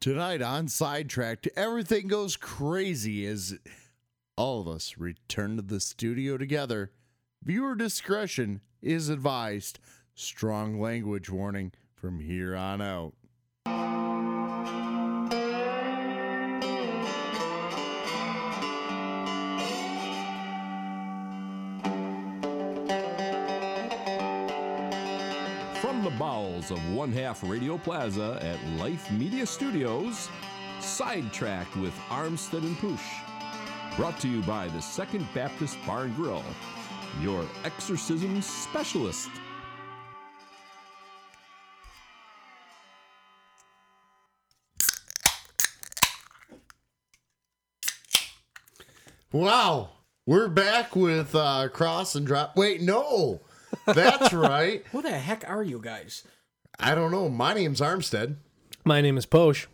Tonight on Sidetracked, everything goes crazy as all of us return to the studio together. Viewer discretion is advised. Strong language warning from here on out. Of One Half Radio Plaza at Life Media Studios, Sidetracked with Armstead and Posh. Brought to you by the Second Baptist Bar and Grill, your exorcism specialist. Wow. We're back with uh, Cross and Drop. Wait, no. That's right. Who the heck are you guys? I don't know. My name's Armstead. My name is Posh.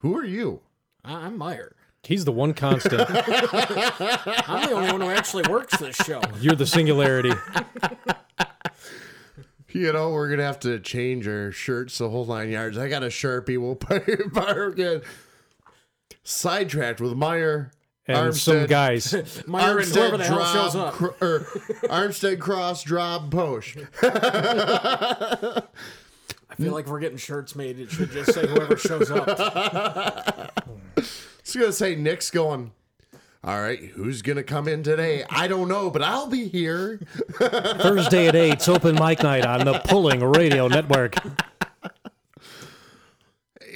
Who are you? I- I'm Meyer. He's the one constant. I'm the only one who actually works this show. You're the singularity. You know, we're going to have to change our shirts the whole nine yards. I got a Sharpie. We'll fire again. Sidetracked with Meyer. And some guys. Meyer and whoever the hell drop, shows up. cr- or er, Armstead cross drop Posh. I feel like if we're getting shirts made. It should just say whoever shows up. I was gonna say Nick's going. All right, who's gonna come in today? I don't know, but I'll be here. Thursday at 8, it's open mic night on the Pulling Radio Network.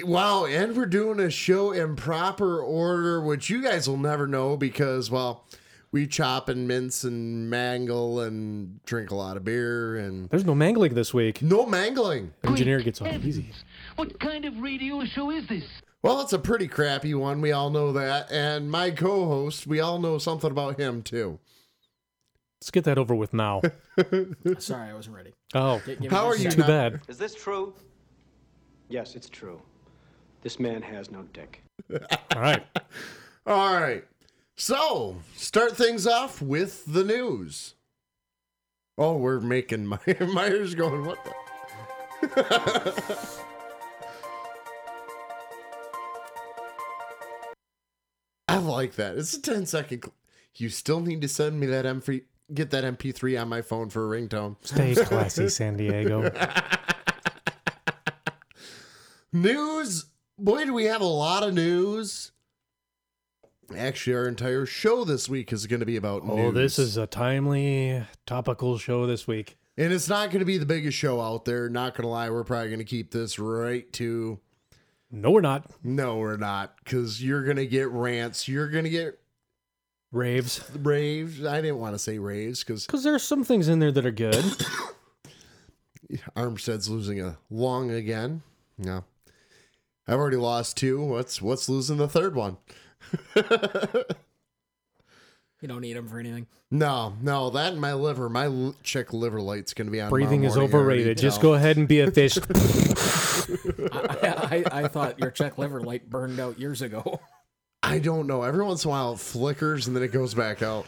Wow, and we're doing a show in proper order, which you guys will never know because, well, we chop and mince and mangle and drink a lot of beer and There's no mangling this week. no mangling. Engineer gets off easy. What kind of radio show is this? Well, it's a pretty crappy one. We all know that. And my co host, we all know something about him too. Let's get that over with now. Sorry, I wasn't ready. Oh, Give me How just are a you too not- bad. Is this true? Yes, it's true. This man has no dick. All right. All right. So, start things off with the news. Oh, we're making My- Myers going, what the? I like that. It's a 10 second. cl- You still need to send me that MP. Get that MP3 on my phone for a ringtone. Stay classy, San Diego. News. Boy, do we have a lot of news. Actually, our entire show this week is going to be about Oh, news. this is a timely, topical show this week. And it's not going to be the biggest show out there. Not going to lie. We're probably going to keep this right to. No, we're not. No, we're not. Because you're going to get rants. You're going to get Raves. raves. I didn't want to say raves because Because there's some things in there that are good. Armstead's losing a long again. No. I've already lost two. What's what's losing the third one? You don't need them for anything. No, no, that and my liver. My l- chick liver light's going to be on. Breathing is morning, I already overrated. Just go ahead and be a fish. I, I, I thought your check liver light burned out years ago. I don't know. Every once in a while it flickers and then it goes back out.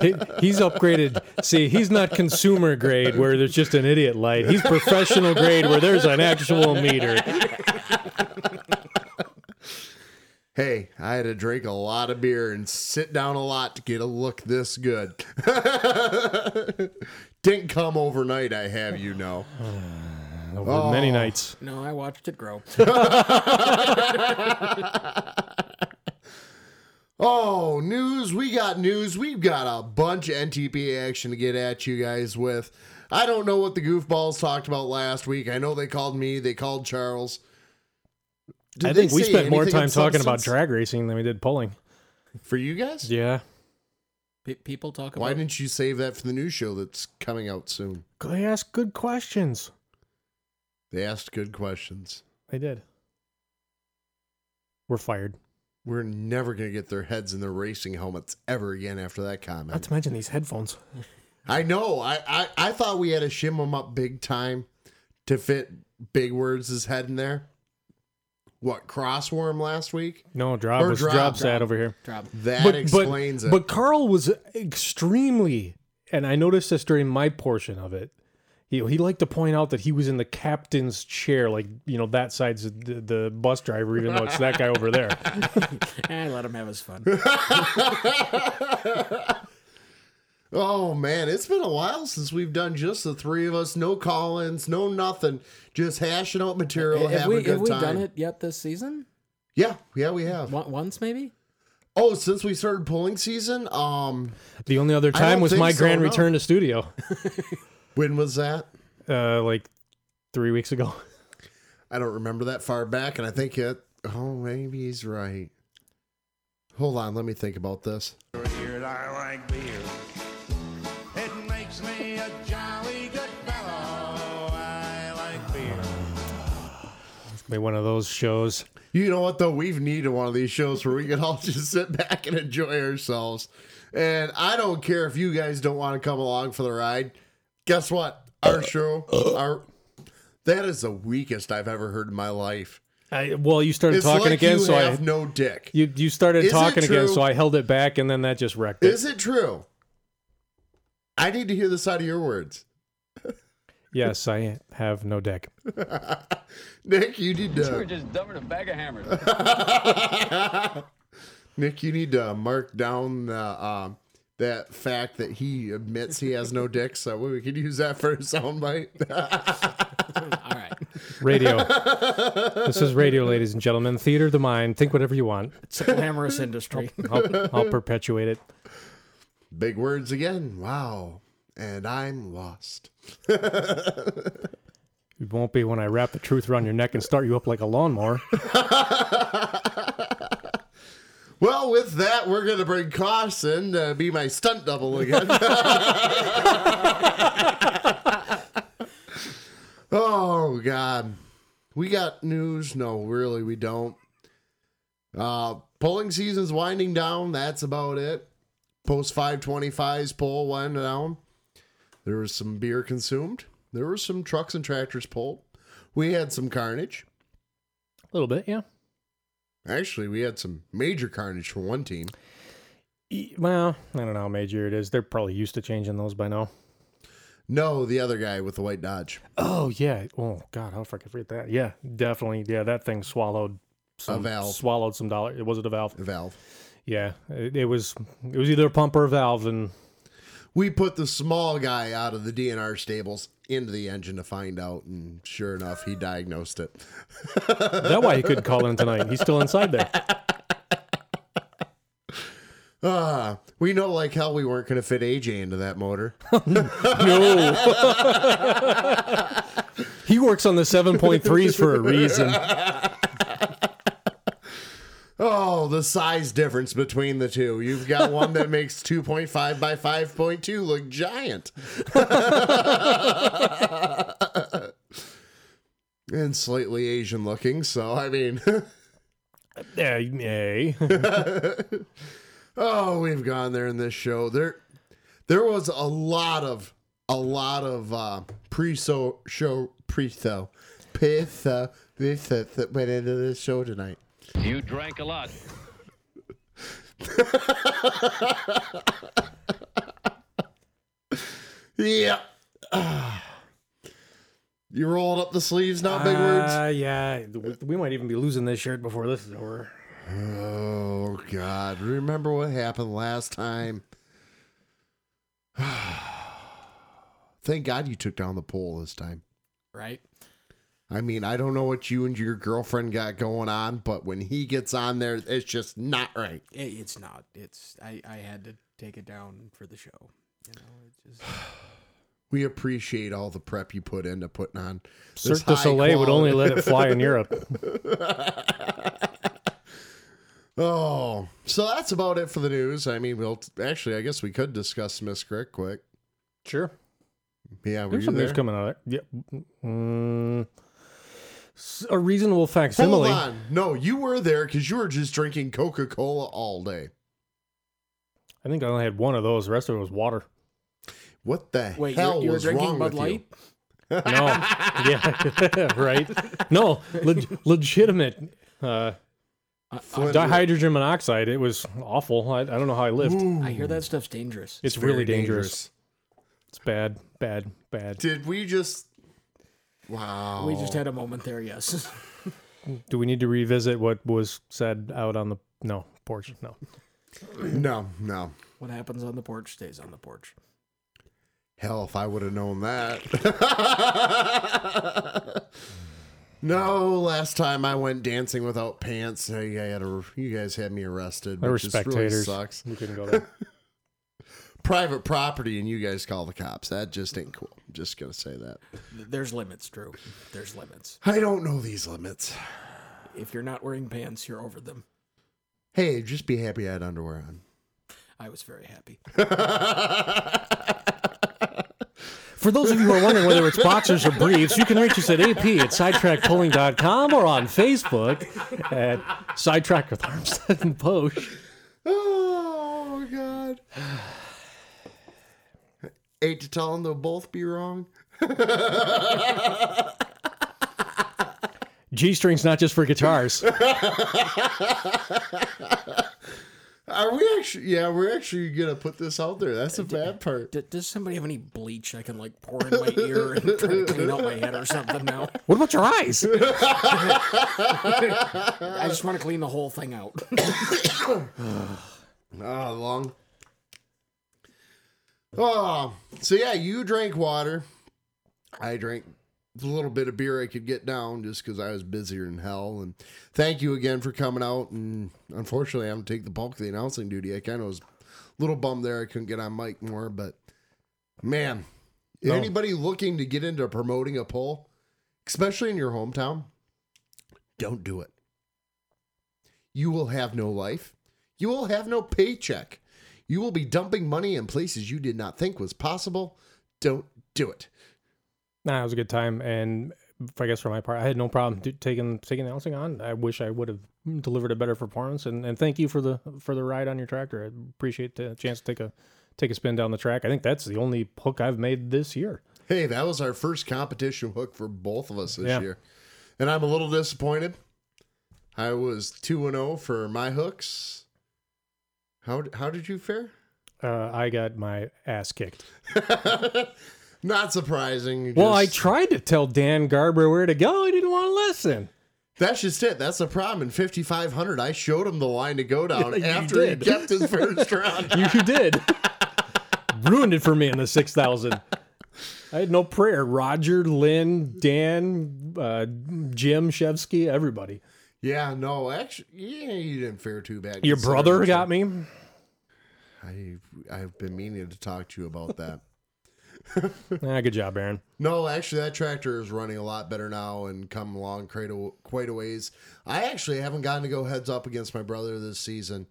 He- he's upgraded. See, he's not consumer grade where there's just an idiot light. He's professional grade where there's an actual meter. Hey, I had to drink a lot of beer and sit down a lot to get a look this good. Didn't come overnight, I have you know. Over many oh. nights. No, I watched it grow. Oh, news. We got news. We've got a bunch of NTPA action to get at you guys with. I don't know what the goofballs talked about last week. I know they called me, they called Charles. Did I think we spent more time of talking about drag racing than we did pulling. For you guys? Yeah. Pe- people talk about Why didn't you save that for the new show that's coming out soon? They asked good questions. They asked good questions. They did. We're fired. We're never going to get their heads in their racing helmets ever again after that comment. Not comment. to mention these headphones. I know. I, I, I thought we had to shim them up big time to fit Big Words' head in there. What, crossworm last week? No, Drop Or was Drop, Drop sat Drop. over here. Drop. That explains it. But Carl was extremely, and I noticed this during my portion of it. He, he liked to point out that he was in the captain's chair, like you know that side's the, the bus driver, even though it's that guy over there. Eh, let him have his fun. Oh man, it's been a while since we've done just the three of us. No call-ins, no nothing. Just hashing out material, have having we, a good have we done it yet this season? Yeah, yeah, we have. Once maybe? Oh, since we started pulling season, um, The only other time was my so, grand no. return to studio, when was that? uh, like three weeks ago. I don't remember that far back, and I think it. Oh, maybe he's right. Hold on, let me think about this. Be one of those shows. You know what though? We've needed one of these shows where we can all just sit back and enjoy ourselves. And I don't care if you guys don't want to come along for the ride. Guess what? Our show, our that is the weakest I've ever heard in my life. I, well, you started It's talking like again, so I have no dick. you you started Is talking again, so I held it back, and then that just wrecked it. Is it true? I need to hear the side of your words. Yes, I have no deck. Nick, you need to You're just dumber than a bag of hammers. Nick, you need to mark down uh, um, that fact that he admits he has no dick, so we can use that for a soundbite. All right. Radio. this is radio, ladies and gentlemen. Theater of the mind. Think whatever you want. It's a glamorous industry. I'll, I'll perpetuate it. Big words again. Wow. And I'm lost. It won't be when I wrap the truth around your neck and start you up like a lawnmower. Well, with that, we're going to bring in to be my stunt double again. oh, God. We got news? No, really, we don't. Uh, polling season's winding down. That's about it. Post 525's poll went down. There was some beer consumed. There were some trucks and tractors pulled. We had some carnage. A little bit, yeah. Actually, we had some major carnage for one team. Well, I don't know how major it is. They're probably used to changing those by now. No, the other guy with the white Dodge. Oh yeah. Oh God, how I forget that? Yeah, definitely. Yeah, that thing swallowed some valve. Swallowed some dollar. It was it a valve? Valve. Yeah, it, it was. It was either a pump or a valve, and We put the small guy out of the DNR stables into the engine to find out, and sure enough, he diagnosed it. that why he couldn't call in tonight. He's still inside there. Ah, we know like hell we weren't going to fit AJ into that motor. No. he works on the seven point threes for a reason. Oh, the size difference between the two. You've got one that makes 2.5 by 5.2 look giant. and slightly Asian looking, so I mean, Yeah, yay. oh, we've gone there in this show. There there was a lot of a lot of uh pre-show show pre-show pith uh, uh, that went into this show tonight. You drank a lot. Yeah. You rolled up the sleeves, not big words. Uh, yeah, we- we might even be losing this shirt before this is over. Oh God! Remember what happened last time? Thank God you took down the pole this time. right? I mean, I don't know what you and your girlfriend got going on, but when he gets on there, it's just not right. It, it's not. It's I, I had to take it down for the show. You know, it just We appreciate all the prep you put into putting on. this Cirque du high Soleil would only let it fly in Europe. Oh, so that's about it for the news. I mean, we'll actually, I guess we could discuss Miss Crick quick. Sure. Yeah, were There's you some news coming out of there. Yeah. Mm, s- a reasonable Hold facsimile. on, no, you were there because you were just drinking Coca Cola all day. I think I only had one of those. The rest of it was water. What the wait. hell You're, you're was drinking wrong Bud with Light. you? No. yeah. right. No. Leg- legitimate. Uh, Flint- dihydrogen monoxide. It was awful. I, I don't know how I lived. Ooh, I hear that stuff's dangerous. It's very really dangerous. It's bad, bad, bad. Did we just? Wow. We just had a moment there, yes. Do we need to revisit what was said out on the no porch? No. no, no. what happens on the porch stays on the porch. Hell, if I would have known that. no, last time I went dancing without pants, I had a, you guys had me arrested. There were which really spectators. sucks. We couldn't go there. Private property, and you guys call the cops. That just ain't cool. I'm just gonna say that. There's limits, Drew. There's limits. I don't know these limits. If you're not wearing pants, you're over them. Hey, just be happy I had underwear on. I was very happy. For those of you who are wondering whether it's boxers or briefs, you can reach us at ap at sidetrackpulling.com or on Facebook at Sidetrack with Armstead and Posh. Oh God. Hate to tell them they'll both be wrong. G string's not just for guitars. Are we actually? Yeah, we're actually gonna put this out there. That's the bad part. D- does somebody have any bleach I can like pour in my ear and try to clean out my head or something now? What about your eyes? I just want to clean the whole thing out. Ah, long. Oh, so yeah, you drank water. I drank the little bit of beer I could get down just because I was busier than hell. And thank you again for coming out. And unfortunately, I'm to take the bulk of the announcing duty. I kind of was a little bummed there. I couldn't get on mic more, but man, No. anybody looking to get into promoting a poll, especially in your hometown, don't do it. You will have no life. You will have no paycheck. You will be dumping money in places you did not think was possible. Don't do it. Nah, it was a good time, and I guess for my part, I had no problem taking taking the announcing on. I wish I would have delivered a better performance, and, and thank you for the for the ride on your tractor. I appreciate the chance to take a take a spin down the track. I think that's the only hook I've made this year. Hey, that was our first competition hook for both of us this Yeah. year. And I'm a little disappointed. I was 2 and 0 for my hooks. How how did you fare? Uh, I got my ass kicked. Not surprising. you Well, I tried to tell Dan Garber where to go. He didn't want to listen. That's just it. That's the problem. In 5500, I showed him the line to go down after he kept his first round. You, you did. Ruined it for me in the 6,000. I had no prayer. Roger, Lynn, Dan, uh, Jim, Shevsky, everybody. Yeah, no, actually, yeah, you didn't fare too bad. Your brother the- got me. I I've been meaning to talk to you about that. Ah, good job, Aaron. No, actually, that tractor is running a lot better now and come along quite a, quite a ways. I actually haven't gotten to go heads up against my brother this season,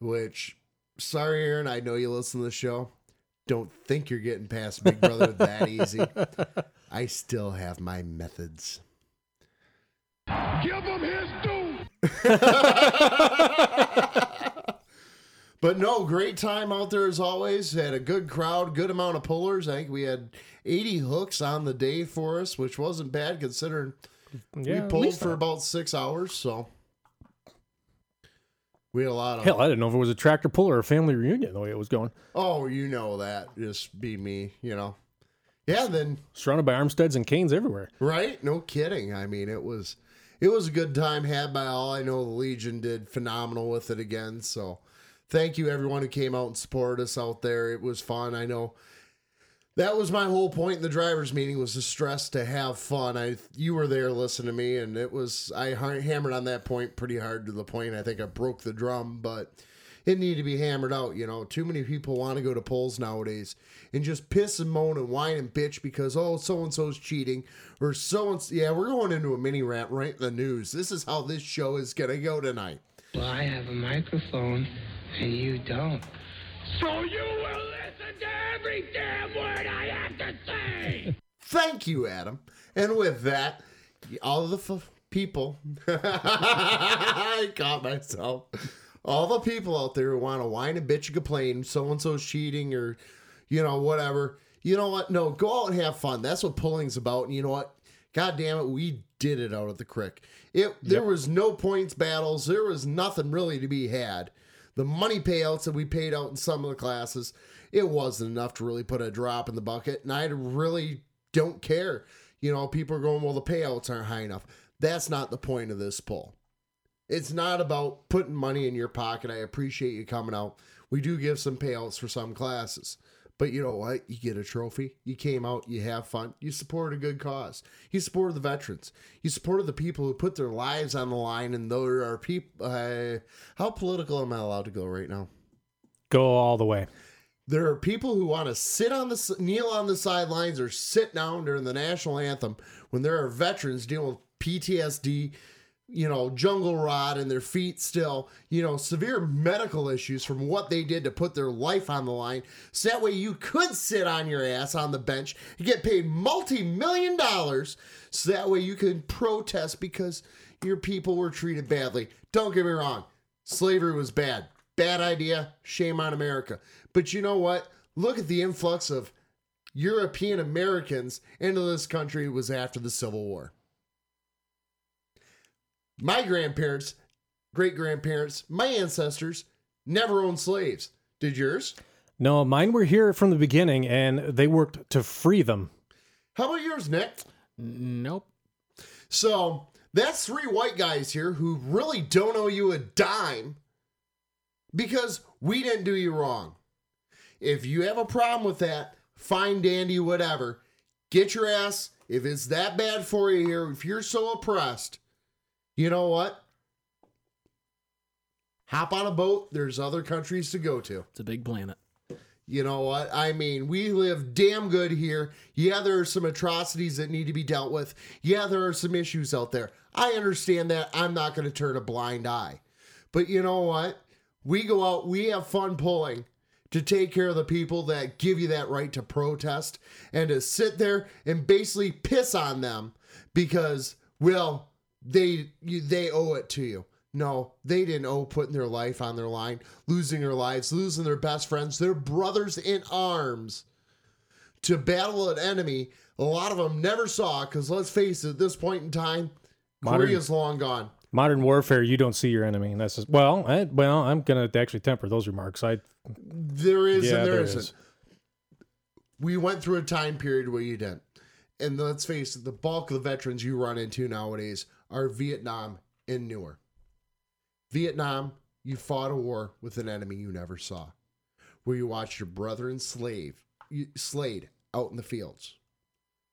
which, sorry, Aaron, I know you listen to the show. Don't think you're getting past Big Brother that easy. I still have my methods. Give him his due. But no, great time out there as always. Had a good crowd, good amount of pullers. I think we had 80 hooks on the day for us, which wasn't bad considering Yeah, we pulled for that. about six hours. So we had a lot of. Hell, I didn't know if it was a tractor pull or a family reunion the way it was going. Oh, you know that. Just be me, you know. Yeah, then Surrounded by Armsteads and Canes everywhere. right? No kidding. I mean, it was it was a good time had by all. I know the Legion did phenomenal with it again. So thank you everyone who came out and supported us out there. It was fun. I know that was my whole point in the drivers meeting was the stress to have fun. I you were there listening to me, and it was I hammered on that point pretty hard to the point I think I broke the drum, but it needed to be hammered out. You know, too many people want to go to polls nowadays and just piss and moan and whine and bitch because oh so and so's cheating or so and yeah we're going into a mini rant right in the news. This is how this show is gonna go tonight. Well, I have a microphone and you don't. So you will listen to every damn word I have to say. Thank you, Adam. And with that, all of the f- people, I caught myself. All the people out there who want to whine and bitch and complain, so and so's cheating or, you know, whatever. You know what? No, go out and have fun. That's what pulling's about. And you know what? God damn it, we did it out at the crick. It there was no points battles. There was nothing really to be had. the money payouts that we paid out in some of the classes, it wasn't enough to really put a drop in the bucket. And I really don't care. You know, people are going, well, the payouts aren't high enough. That's not the point of this poll. It's not about putting money in your pocket. I appreciate you coming out. We do give some payouts for some classes. But you know what? You get a trophy. You came out, you have fun, you supported a good cause. You supported the veterans. You supported the people who put their lives on the line. And there are people. Uh, how political am I allowed to go right now? Go all the way. There are people who want to sit on the kneel on the sidelines or sit down during the national anthem when there are veterans dealing with PTSD, you know, jungle rot and their feet still, you know, severe medical issues from what they did to put their life on the line. So that way you could sit on your ass on the bench and get paid multi-million dollars so that way you can protest because your people were treated badly. Don't get me wrong. Slavery was bad. Bad idea. Shame on America. But you know what? Look at the influx of European Americans into this country was after the Civil War. My grandparents, great grandparents, my ancestors never owned slaves. Did yours? No, mine were here from the beginning, and they worked to free them. How about yours, Nick? Nope. So that's three white guys here who really don't owe you a dime because we didn't do you wrong. If you have a problem with that, fine, dandy, whatever. Get your ass. If it's that bad for you here, if you're so oppressed, you know what? Hop on a boat. There's other countries to go to. It's a big planet. You know what? I mean, we live damn good here. Yeah, there are some atrocities that need to be dealt with. Yeah, there are some issues out there. I understand that. I'm not going to turn a blind eye. But you know what? We go out, we have fun pulling to take care of the people that give you that right to protest and to sit there and basically piss on them because, well, they you, they owe it to you. No, they didn't owe putting their life on their line, losing their lives, losing their best friends, their brothers in arms to battle an enemy a lot of them never saw because let's face it, at this point in time, Modern- Korea's long gone. Modern warfare, you don't see your enemy, and that's just, well, I, well, I'm gonna actually temper those remarks. I There is Yeah, and there there isn't. is. We went through a time period where you didn't. And let's face it, the bulk of the veterans you run into nowadays are Vietnam and newer. Vietnam, you fought a war with an enemy you never saw, where you watched your brother enslaved, you- slayed out in the fields,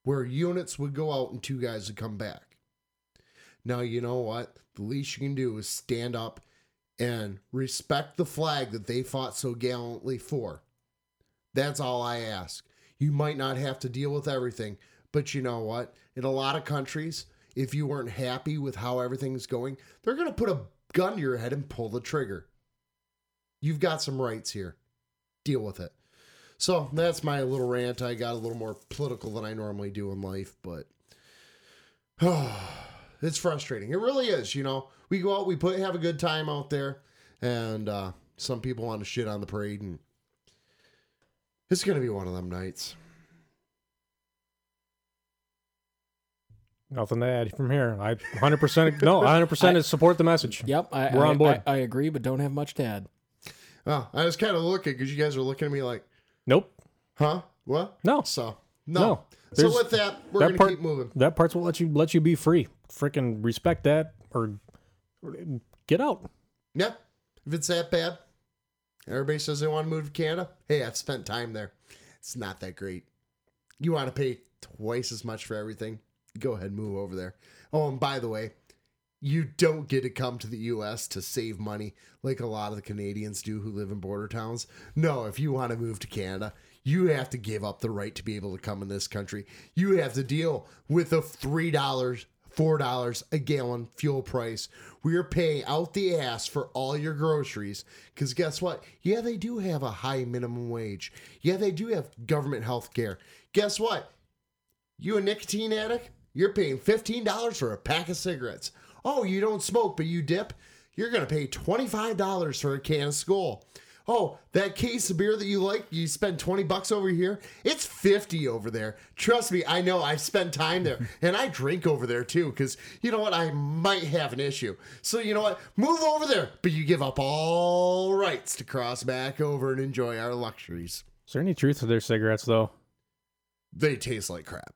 where units would go out and two guys would come back. Now, you know what? The least you can do is stand up and respect the flag that they fought so gallantly for. That's all I ask. You might not have to deal with everything, but you know what? In a lot of countries, if you weren't happy with how everything's going, they're going to put a gun to your head and pull the trigger. You've got some rights here. Deal with it. So that's my little rant. I got a little more political than I normally do in life, but it's frustrating. It really is. You know, we go out, we put have a good time out there, and uh, some people want to shit on the parade, and it's gonna be one of them nights. Nothing to add from here. I 100 percent no, 100 percent is support the message. Yep, I, We're I- on board. I, I agree, but don't have much to add. Oh, I was kind of looking because you guys are looking at me like, Nope, huh? What? no, So no. No. So with that, we're that gonna part- keep moving. that part's what let you let you be free. Freaking respect that or get out. Yeah. If it's that bad, everybody says they want to move to Canada. Hey, I've spent time there. It's not that great. You want to pay twice as much for everything? Go ahead and move over there. Oh, and by the way, you don't get to come to the U.S. to save money like a lot of the Canadians do who live in border towns. No, if you want to move to Canada, you have to give up the right to be able to come in this country. You have to deal with a three dollars, four dollars a gallon fuel price. We are paying out the ass for all your groceries. Because guess what? Yeah, they do have a high minimum wage. Yeah, they do have government health care. Guess what? You a nicotine addict? You're paying $15 for a pack of cigarettes. Oh, you don't smoke, but you dip? You're going to pay $25 for a can of Skoal. Oh, that case of beer that you like, you spend 20 bucks over here, it's 50 over there. Trust me, I know I've spent time there and I drink over there too because you know what? I might have an issue. So, you know what? Move over there, but you give up all rights to cross back over and enjoy our luxuries. Is there any truth to their cigarettes, though? They taste like crap.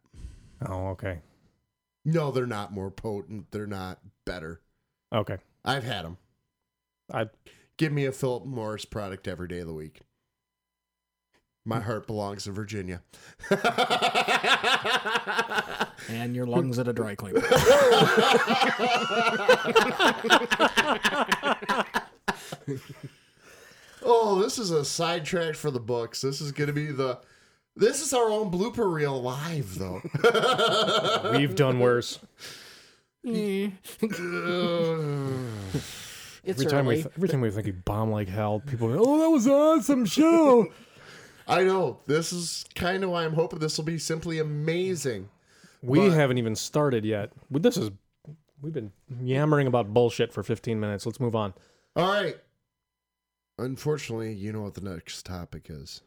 Oh, okay. No, they're not more potent. They're not better. Okay. I've had them. I Give me a Philip Morris product every day of the week. My heart belongs to Virginia. And your lungs at a dry cleaner. Oh, this is a sidetrack for the books. This is going to be the. This is our own blooper reel live, though. we've done worse. it's Every time we early. th- every time we think we bomb like hell, people go, "Oh, that was an awesome show." I know. This is kind of why I'm hoping this will be simply amazing. we But- haven't even started yet. But this is we've been yammering about bullshit for 15 minutes. Let's move on. All right. Unfortunately, you know what the next topic is.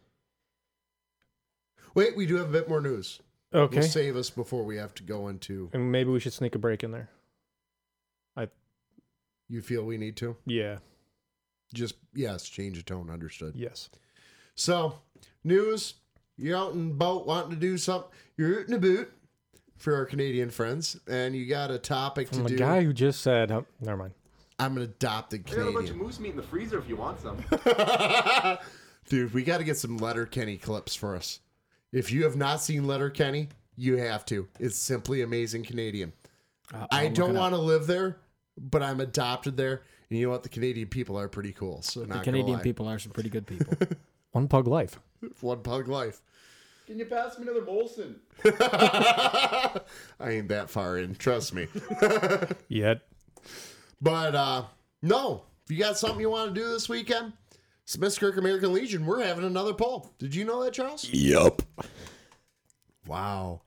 Wait, we do have a bit more news. Okay. We'll save us before we have to go into. and maybe we should sneak a break in there. I. You feel we need to? Yeah. Just, yes, change of tone. Understood. Yes. So, news. You're out in boat wanting to do something. You're out in a boot for our Canadian friends, and you got a topic From to the do. guy who just said, oh, "Never mind." I'm an adopted I got a bunch of Canadian. moose meat in the freezer if you want some. Dude, we got to get some Letterkenny clips for us. If you have not seen Letterkenny, you have to. It's simply amazing Canadian. Uh, I don't want to live there, but I'm adopted there. And you know what? The Canadian people are pretty cool. So The not Canadian people are some pretty good people. One pug life. one pug life. Can you pass me another Molson? I ain't that far in, trust me. Yet. But uh no, if you got something you want to do this weekend, Smiths Creek American Legion, we're having another poll. Did you know that, Charles? Yup. Wow.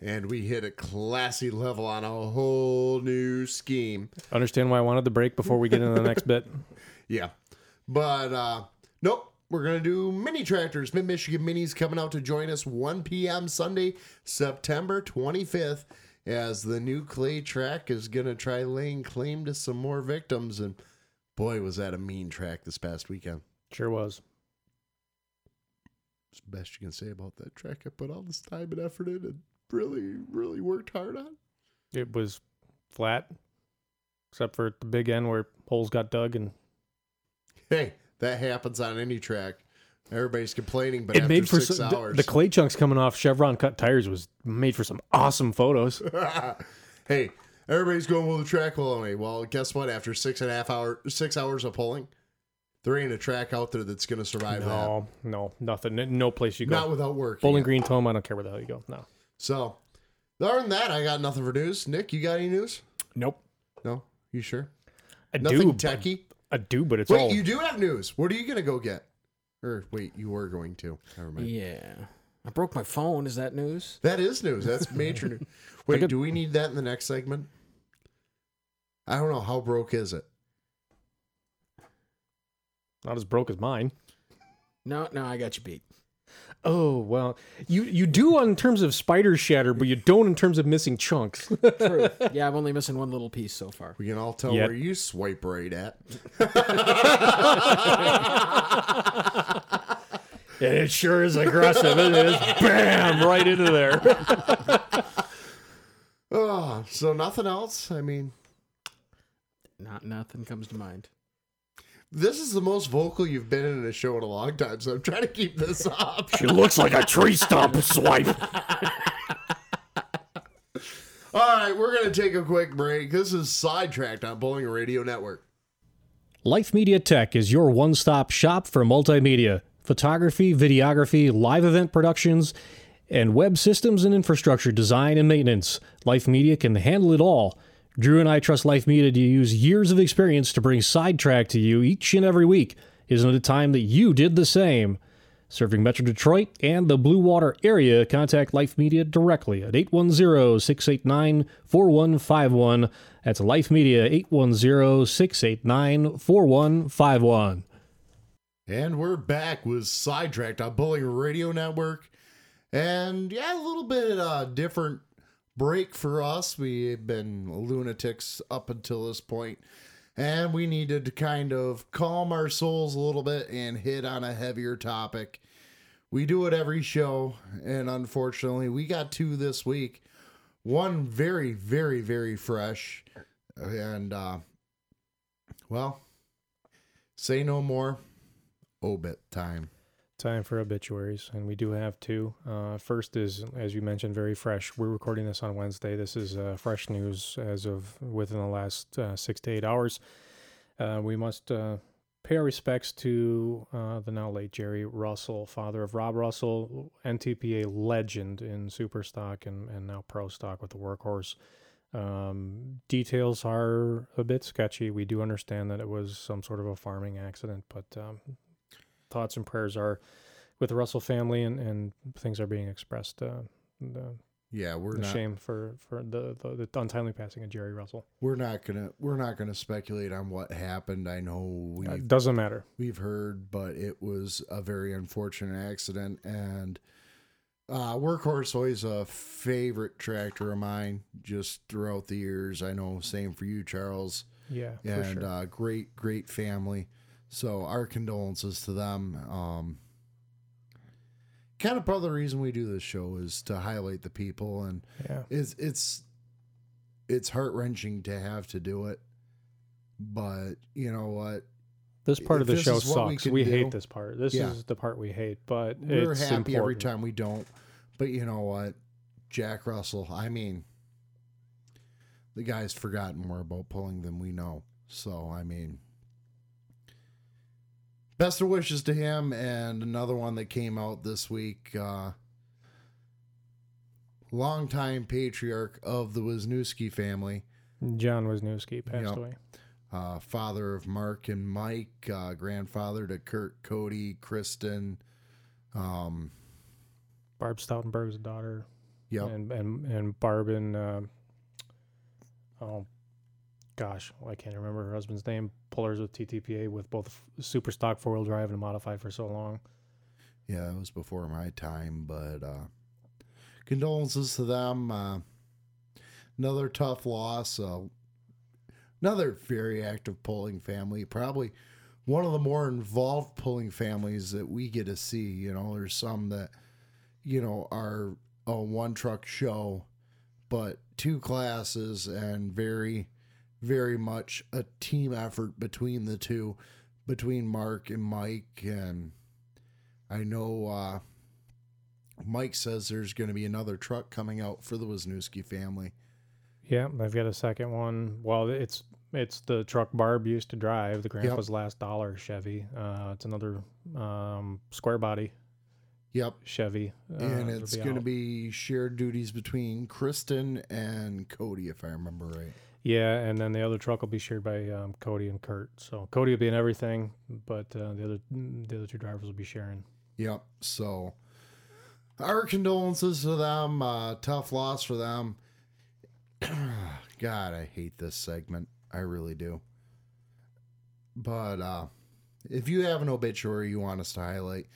And we hit a classy level on a whole new scheme. Understand why I wanted the break before we get into the next bit. Yeah. But uh nope. We're gonna do mini tractors. Mid Michigan Minis coming out to join us 1 p.m. Sunday, September 25th, as the new clay track is gonna try laying claim to some more victims. And boy, was that a mean track this past weekend. Sure was. It's the best you can say about that track. I put all this time and effort in and really, really worked hard on. It was flat, except for the big end where holes got dug, and Hey, that happens on any track. Everybody's complaining, but it after made for six some, the, hours. the clay chunks coming off Chevron cut tires was made for some awesome photos. hey, everybody's going, well, the track will only. Well, guess what? After six and a half hour, six hours of pulling, there ain't a track out there that's going to survive No, no, nothing. No place you go. Not without work. Bowling Green Tome, I don't care where the hell you go. No. So, other than that, I got nothing for news. Nick, you got any news? nope. No? You sure? I Nothing do. but- techie? I do, but it's all. Wait, all. you do have news. What are you going to go get? Or wait, you were going to. Never mind. Yeah. I broke my phone. Is that news? That is news. That's major news. Wait, could- do we need that in the next segment? I don't know. How broke is it? Not as broke as mine. No, no, I got you beat. Oh well, you you do on terms of spider shatter, but you don't in terms of missing chunks. True. yeah, I'm only missing one little piece so far. We can all tell Yep. where you swipe right at. And it sure is aggressive. It is bam right into there. Oh, so nothing else? I mean, Not nothing comes to mind. This is the most vocal you've been in a show in a long time, so I'm trying to keep this up. She looks like a tree stump swipe. All right, we're going to take a quick break. This is Sidetracked on Pulling Radio Network. Life Media Tech is your one stop shop for multimedia, photography, videography, live event productions, and web systems and infrastructure design and maintenance. Life Media can handle it all. Drew and I trust Life Media to use years of experience to bring Sidetrack to you each and every week. Isn't it time that you did the same? Serving Metro Detroit and the Blue Water area, contact Life Media directly at 810 689 4151. That's Life Media 810 689 4151. And we're back with Sidetracked on Pulling Radio Network. And yeah, a little bit uh different break for us. We've been lunatics up until this point, And we needed to kind of calm our souls a little bit and hit on a heavier topic. We do it every show, and unfortunately, we got two this week. One very, very, very fresh. And uh well, say no more. Obit time. Time for obituaries, and we do have two. Uh, first is, as you mentioned, very fresh. We're recording this on Wednesday. This is uh, fresh news as of within the last uh, six to eight hours. Uh, we must uh, pay our respects to uh, the now late Jerry Russell, father of Rob Russell, NTPA legend in super stock and, and now pro stock with the workhorse. Um, details are a bit sketchy. We do understand that it was some sort of a farming accident, but um, thoughts and prayers are with the Russell family, and, and things are being expressed. Uh, the, Yeah, we're the not shame for for the, the the untimely passing of Jerry Russell. we're not gonna we're not gonna speculate on what happened. I know we Uh, doesn't matter. we've heard, but it was a very unfortunate accident. And uh, Workhorse always a favorite tractor of mine, just throughout the years. I know, same for you, Charles. Yeah, for and sure. uh, great, great family. So our condolences to them. Um, kind of part of the reason we do this show is to highlight the people, and Yeah. it's it's it's heart wrenching to have to do it. But you know what? This part of the show what we sucks. We, do- hate this part. This Yeah. is the part we hate, but We're it's happy every time we don't. But you know what? Jack Russell, I mean, the guy's forgotten more about pulling than we know. So, I mean, best of wishes to him. And another one that came out this week, uh, longtime patriarch of the Wisniewski family, John Wisniewski passed Yep. away. uh, father of Mark and Mike, uh, grandfather to Kurt, Cody, Kristen. Um, Barb Stoutenberg's daughter. yeah And and and Barb and uh, oh gosh, I can't remember her husband's name. Pullers with TTPA with both super stock four wheel drive and modified for so long. Yeah, it was before my time, but uh, condolences to them. Uh, another tough loss. Uh, another very active pulling family. Probably one of the more involved pulling families that we get to see. You know, there's some that, you know, are a one truck show, but two classes and very, very much a team effort between the two, between Mark and Mike and. I know uh, Mike says there's going to be another truck coming out for the Wisniewski family. Yeah, they've got a second one. Well, it's it's the truck Barb used to drive, the grandpa's last dollar Chevy. Uh, it's another um, square body Yep. Chevy, uh, and it's going to be shared duties between Kristen and Cody, if I remember right. Yeah, and then the other truck will be shared by um, Cody and Kurt. So Cody will be in everything, but uh, the other the other two drivers will be sharing. Yep. So our condolences to them. Uh, tough loss for them. God, I hate this segment. I really do. But uh, if you have an obituary you want us to highlight,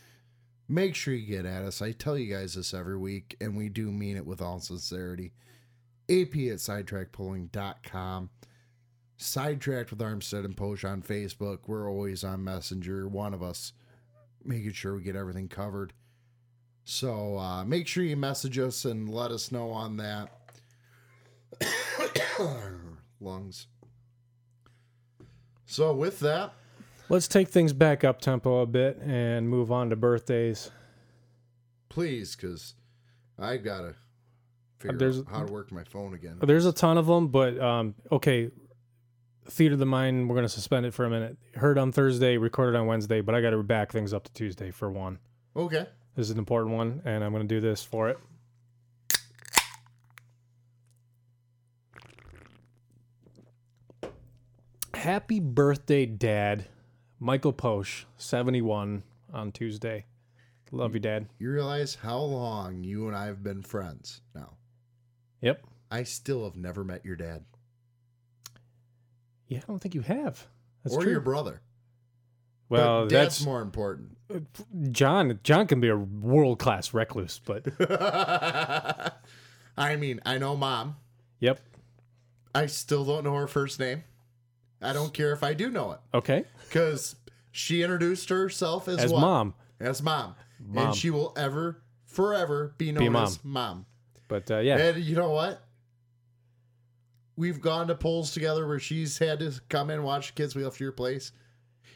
make sure you get at us. I tell you guys this every week, and we do mean it with all sincerity. AP at sidetrackpulling.com. Sidetracked with Armstead and Posh on Facebook. We're always on Messenger. One of us making sure we get everything covered. So uh, make sure you message us and let us know on that. Lungs. So with that, Let's take things back up tempo a bit and move on to birthdays. please, because I've gotta figure There's- out how to work my phone again. There's a ton of them, but um, okay. Theater of the Mind, we're going to suspend it for a minute. Heard on Thursday, recorded on Wednesday, but I got to back things up to Tuesday for one. Okay. This is an important one, and I'm going to do this for it. Happy birthday, Dad. Michael Posh, 71 on Tuesday. Love you, Dad. You realize how long you and I have been friends now. Yep. I still have never met your dad Yeah, I don't think you have. That's or true. your brother. Well, that's, more important. Uh, John. John can be a world class recluse, but I mean, I know mom. yep. I still don't know her first name. I don't care if I do know it Okay. because she introduced herself as, As what? mom, As mom. Mom. And she will ever, forever be known mom. as mom. But uh, yeah, And you know what? We've gone to polls together where she's had to come in and watch the kids we left your place.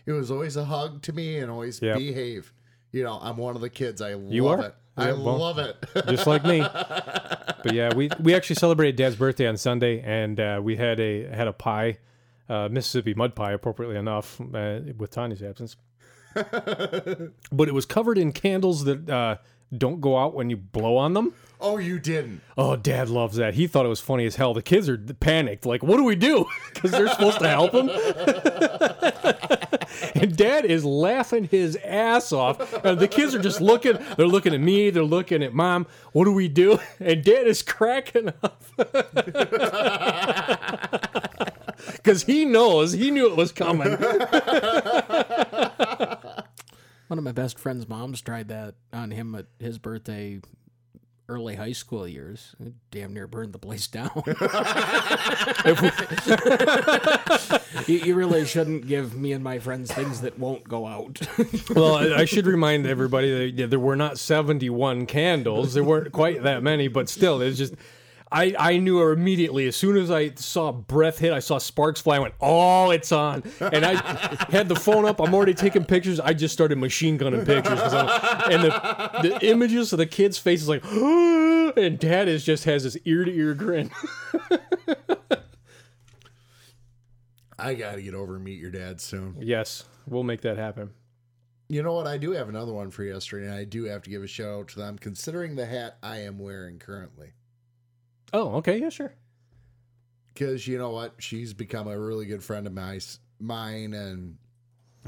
It was always a hug to me and always Yep. behave. You know, I'm one of the kids. I You love are? it. I well, love it. just like me. But yeah, we we actually celebrated Dad's birthday on Sunday, and uh, we had a had a pie, uh, Mississippi mud pie, appropriately enough, uh, with Tanya's absence. but it was covered in candles that uh, don't go out when you blow on them. oh, you didn't. Oh, Dad loves that. He thought it was funny as hell. The kids are panicked, like, "What do we do?" Because they're supposed to help him. and Dad is laughing his ass off. And the kids are just looking. They're looking at me. They're looking at Mom. What do we do? And Dad is cracking up because he knows. He knew it was coming. One of my best friend's moms tried that on him at his birthday, early high school years. It damn near burned the place down. you, you really shouldn't give me and my friends things that won't go out. well, I, I should remind everybody that yeah, there were not 71 candles. There weren't quite that many, but still, it's just. I, I knew her immediately as soon as I saw breath hit. I saw sparks fly. I went, "Oh, it's on!" And I had the phone up. I'm already taking pictures. I just started machine gunning pictures. And the the images of the kids' faces like, and Dad is just has this ear to ear grin. I got to get over and meet your dad soon. yes, we'll make that happen. You know what? I do have another one for yesterday, and I do have to give a shout out to them, considering the hat I am wearing currently. Oh, okay, yeah, sure. Because you know what? She's become a really good friend of my, mine, and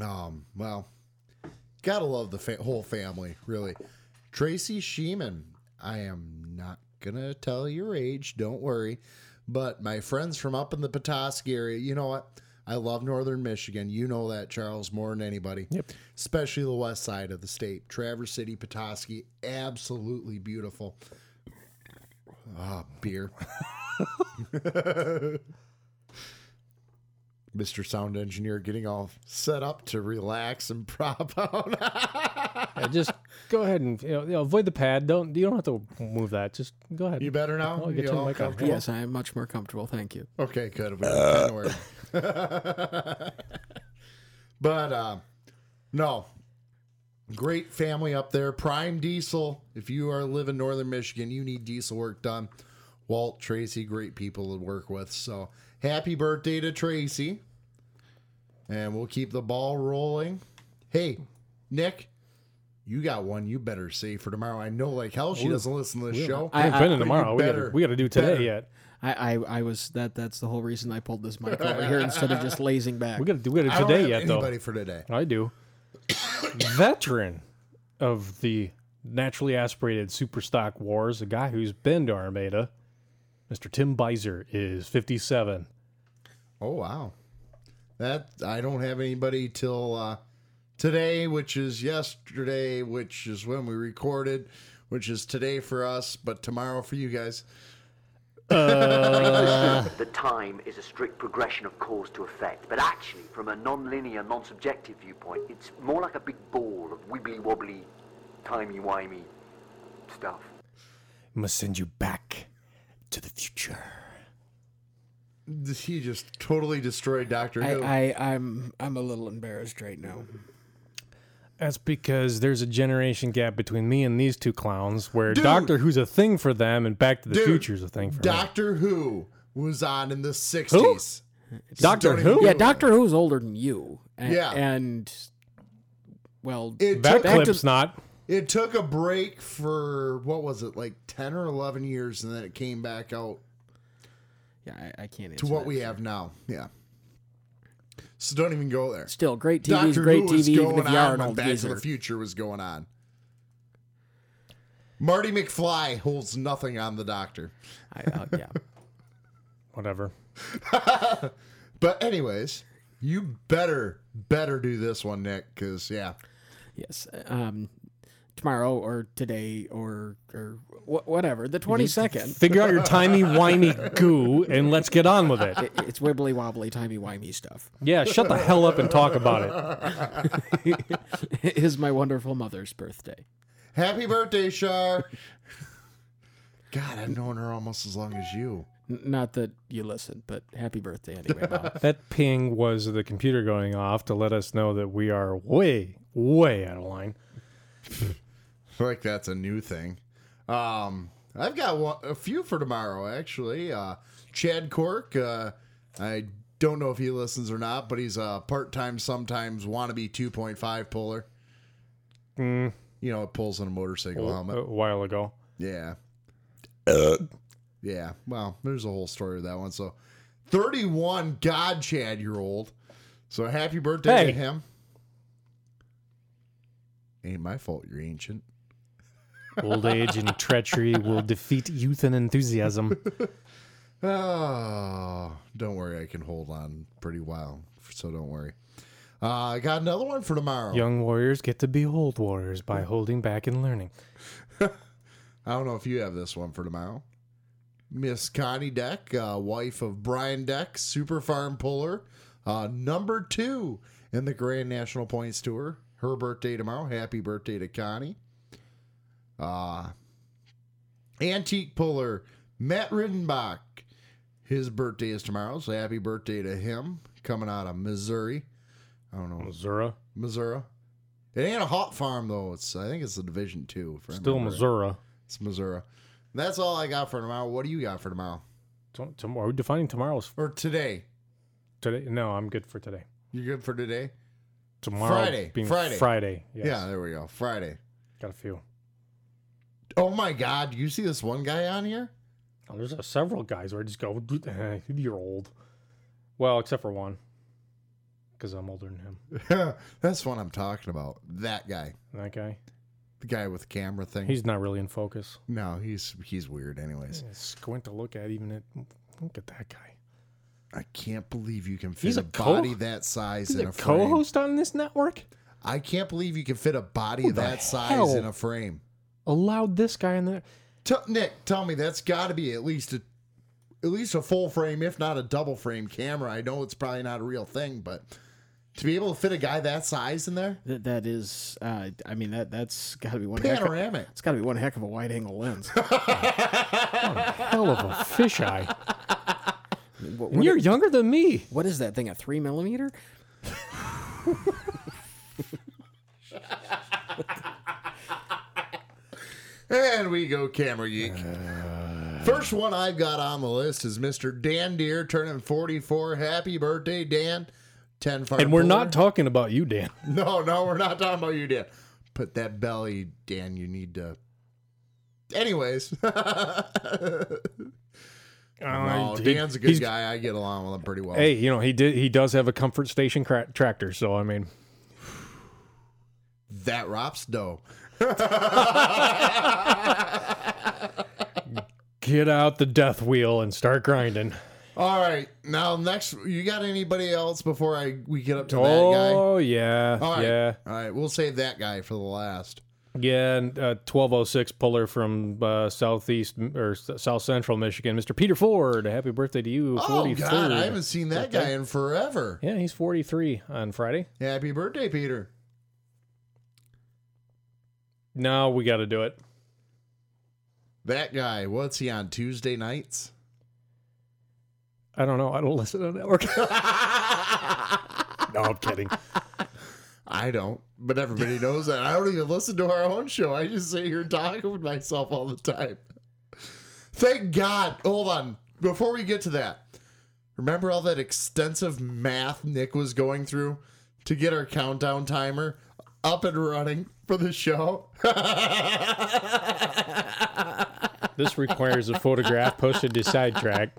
um, well, gotta love the fa- whole family, really. Tracy Sheeman. I am not gonna tell your age, don't worry. But my friends from up in the Petoskey area, you know what? I love Northern Michigan. You know that, Charles, more than anybody. Yep. Especially the west side of the state. Traverse City, Petoskey, absolutely beautiful. Ah, beer. Mr. Sound Engineer getting all set up to relax and prop out. Yeah, just go ahead and you know, you know, avoid the pad. Don't you don't have to move that. Just go ahead. you better now? Oh, get You your all comfortable? yes, I am much more comfortable. Thank you. Okay, good. We kind of worried. but uh, no, great family up there. Prime Diesel. If you are live in Northern Michigan, you need diesel work done. Walt, Tracy, great people to work with. So happy birthday to Tracy, and we'll keep the ball rolling. Hey, Nick. You got one you better save for tomorrow. I know like hell she doesn't listen to this show. I haven't been in tomorrow. We better- got we got to do today better. yet. I, I, I was that. That's the whole reason I pulled this mic over here instead of just lazing back. We got to do we gotta don't today have yet though. anybody for today. I do. Veteran of the naturally aspirated super stock wars, a guy who's been to Armada, Mr. Tim Beiser is 57. Oh wow, that I don't have anybody till uh, today, which is yesterday, which is when we recorded, which is today for us, but tomorrow for you guys. Uh, the time is a strict progression of cause to effect, but actually, from a non-linear, non-subjective viewpoint, it's more like a big ball of wibbly-wobbly, timey-wimey stuff. Must send you back to the future. He just totally destroyed Doctor Who. I, I, I'm I'm a little embarrassed right now. That's because there's a generation gap between me and these two clowns, where Dude. Doctor Who's a thing for them, and Back to the Dude, Future's a thing for me. Doctor Who was on in the sixties. Doctor Don't Who? Yeah, go Doctor Who's older than you. And, Yeah. and well, It That took, Back to- clip's not. it took a break for what was it like ten or eleven years, and then it came back out yeah, I, I can't. to what that. we have now. Yeah. So don't even go there. Still, great TV is Doctor great Who was TV, even going if you are on an when old Back to the Future was going on. Marty McFly holds nothing on the Doctor. I, uh, yeah. Whatever. But anyways, You better, better do this one, Nick, because, yeah. Yes. Um, tomorrow or today or or wh- whatever. The twenty second. Figure out your timey wimey goo and let's get on with it. It's wibbly wobbly, timey wimey stuff. Yeah, shut the hell up and talk about it. it is my wonderful mother's birthday. Happy birthday, Shar. God, I've known her almost as long as you. Not that you listen, but happy birthday anyway, Mom. That ping was the computer going off to let us know that we are way, way out of line. Like that's a new thing. Um, I've got one, a few for tomorrow, actually. Uh, Chad Cork. Uh, I don't know if he listens or not, but he's a part-time, sometimes wannabe 2.5 puller. Mm, You know, it pulls on a motorcycle a, helmet. a while ago. Yeah. Yeah. Well, there's a whole story of that one. So, 31 God Chad year old. So, happy birthday Hey. to him. Ain't my fault you're ancient. Old age and treachery will defeat youth and enthusiasm. Oh, don't worry. I can hold on pretty well. So, don't worry. Uh, I got another one for tomorrow. Young warriors get to be old warriors by holding back and learning. I don't know if you have this one for tomorrow. Miss Connie Deck, uh, wife of Brian Deck, super farm puller, uh, number two in the Grand National Points Tour. Her birthday tomorrow. Happy birthday to Connie. Uh, antique puller Matt Riddenbach. His birthday is tomorrow, so happy birthday to him. Coming out of Missouri. I don't know. Missouri. Missouri. It ain't a hot farm though. It's I think it's a Division Two. Still right. Missouri. It's Missouri. That's all I got for tomorrow. What do you got for tomorrow Tomorrow, are we defining tomorrow's or today? today? No, I'm good for today. You're good for today? Tomorrow Friday. being Friday. Friday. Yes. Yeah, there we go. Friday. got a few. Oh my God! You see this one guy on here? Oh, there's uh, several guys where I just go, you're old. Well, except for one, because I'm older than him. That's what I'm talking about. That guy, That guy, the guy with the camera thing. he's not really in focus. no, he's he's weird. Anyways, Squint to look at, even at look at that guy. I can't believe you can fit He's a, a co- body that size He's in a a co-host on this network. I can't believe you can fit a body Who that size hell? in a frame. Allowed this guy in there. T- Nick, tell me that's got to be at least a at least a full frame, if not a double frame camera. I know it's probably not a real thing, but to be able to fit a guy that size in there, That that is, uh, I mean that that's got to be one heck of, panoramic. it's got to be one heck of a wide angle lens. a Hell of a fisheye. What- And what you're i- younger than me. what is that thing? A three millimeter? And we go camera geek. First one I've got on the list is Mr. Dan Deere turning 44. Happy birthday, Dan. 10 farm And we're puller. not talking about you, Dan. No, no, we're not talking about you, Dan. Put that belly, Dan, you need to. Anyways. No, Uh, he- Dan's a good he's- guy. I get along with him pretty well. Hey, you know he did. He does have a comfort station cra- tractor, so I mean, That Rops dough. Get out the death wheel and start grinding. All right. Now, next, you got anybody else before I we get up to that guy? Oh yeah, All right. yeah, All right. We'll save that guy for the last. yeah. And uh, twelve oh six puller from uh, southeast or s- south central Michigan, Mr. Peter Ford. Happy birthday to you! Oh, 43rd. God. I haven't seen that guy in forever. Yeah, he's forty three on Friday. Happy birthday, Peter. No, we got to do it. That guy, what's he on Tuesday nights? I don't know. I don't listen to network. no, I'm kidding. I don't, but everybody knows that. I don't even listen to our own show. I just sit here talking with myself all the time. Thank God. Hold on. Before we get to that, remember all that extensive math Nick was going through to get our countdown timer up and running for the show? This requires a photograph posted to Sidetrack.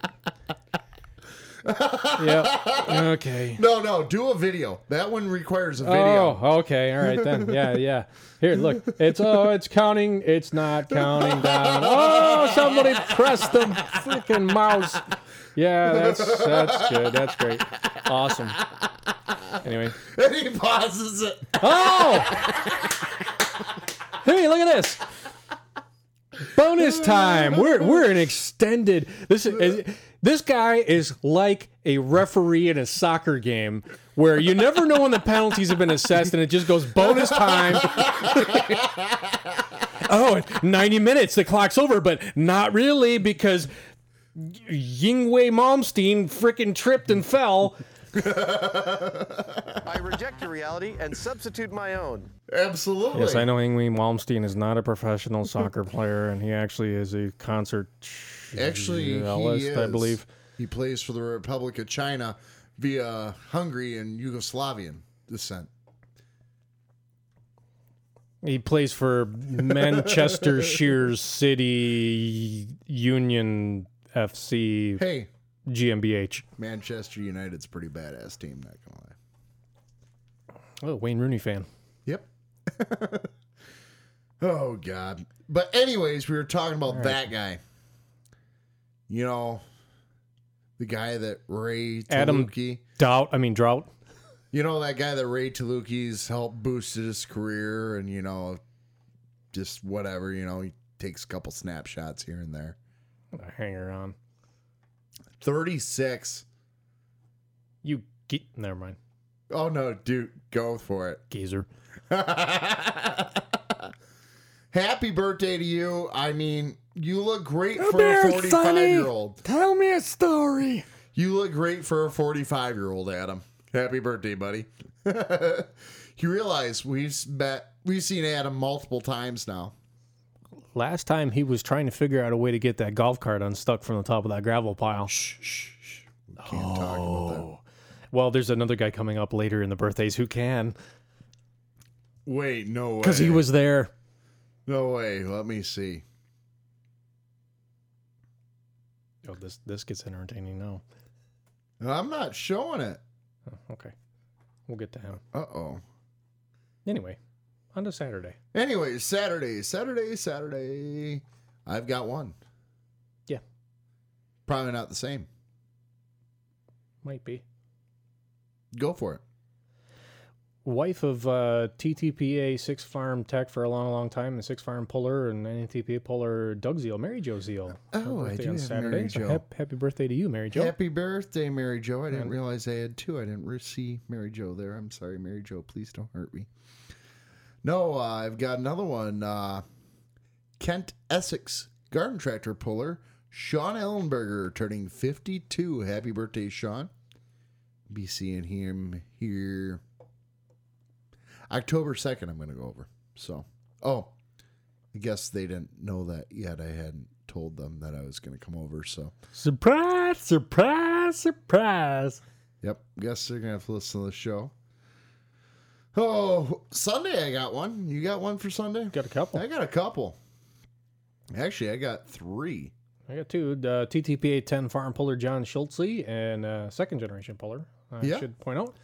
yep. Okay. No, no, do a video. That one requires a oh, video. Oh, okay. All right then. Yeah, yeah. Here, look. It's oh, it's counting. It's not counting down. Oh, somebody pressed the freaking mouse. Yeah, that's that's good. That's great. Awesome. Anyway. and he pauses it. Oh! hey, look at this. Bonus time. We're we're an extended. This is this guy is like a referee in a soccer game where you never know when the penalties have been assessed and it just goes bonus time. oh, 90 minutes. The clock's over, but not really because Yngwie Malmsteen freaking tripped and fell. I reject your reality and substitute my own. Absolutely. Yes, I know Yngwie Malmsteen is not a professional soccer player, and he actually is a concert Actually, he is. I believe. He plays for the Republic of China via Hungary and Yugoslavian descent. He plays for Manchester Shears City Union FC Hey, GmbH. Manchester United's a pretty badass team, not gonna lie. Oh, Wayne Rooney fan. Yep. oh God. But anyways, we were talking about that guy. You know, the guy that Ray Adam Taluki. Doubt. I mean Drought. You know that guy that Ray Taluki's helped boosted his career, and you know, just whatever. You know, he takes a couple snapshots here and there. A hanger on. Thirty six. You ge- never mind. Oh no, dude, go for it. Geezer. Happy birthday to you. I mean, you look great for a 45 year old. Tell me a story. You look great for a 45 year old, Adam. Happy birthday, buddy. you realize we've met, we've seen Adam multiple times now. Last time he was trying to figure out a way to get that golf cart unstuck from the top of that gravel pile. Shh, shh, shh. We can't talk about that. Well, there's another guy coming up later in the birthdays who can Wait, no way. because he was there. No way. Let me see. Oh, this this gets entertaining now. I'm not showing it. Oh, okay, we'll get to him Uh oh. anyway. On to Saturday. Anyways, Saturday, Saturday, Saturday. I've got one. Yeah. Probably not the same. Might be. Go for it. Wife of uh, TTPA Six Farm Tech for a long, long time, and Six Farm Puller and NTPA Puller Doug Zeal, Mary Jo Zeal. Oh, I do on have Saturday. Mary So Jo. hap- happy birthday to you, Mary Jo. Happy birthday, Mary Jo. I didn't realize I had two. I didn't re- see Mary Jo there. I'm sorry, Mary Jo. Please don't hurt me. No, uh, I've got another one. Uh, Kent Essex garden tractor puller, Sean Ellenberger, turning 52. Happy birthday, Sean. Be seeing him here October 2nd. I'm going to go over. So, oh, I guess they didn't know that yet. I hadn't told them that I was going to come over. So, Surprise! Surprise! Surprise! Yep. Guess they're gonna have to listen to the show. Oh, Sunday I got one. You got one for Sunday? Got a couple. I got a couple. Actually, I got three. I got two. Uh, TTPA 10 farm puller John Schultze and uh, second generation puller. I Yeah. should point out.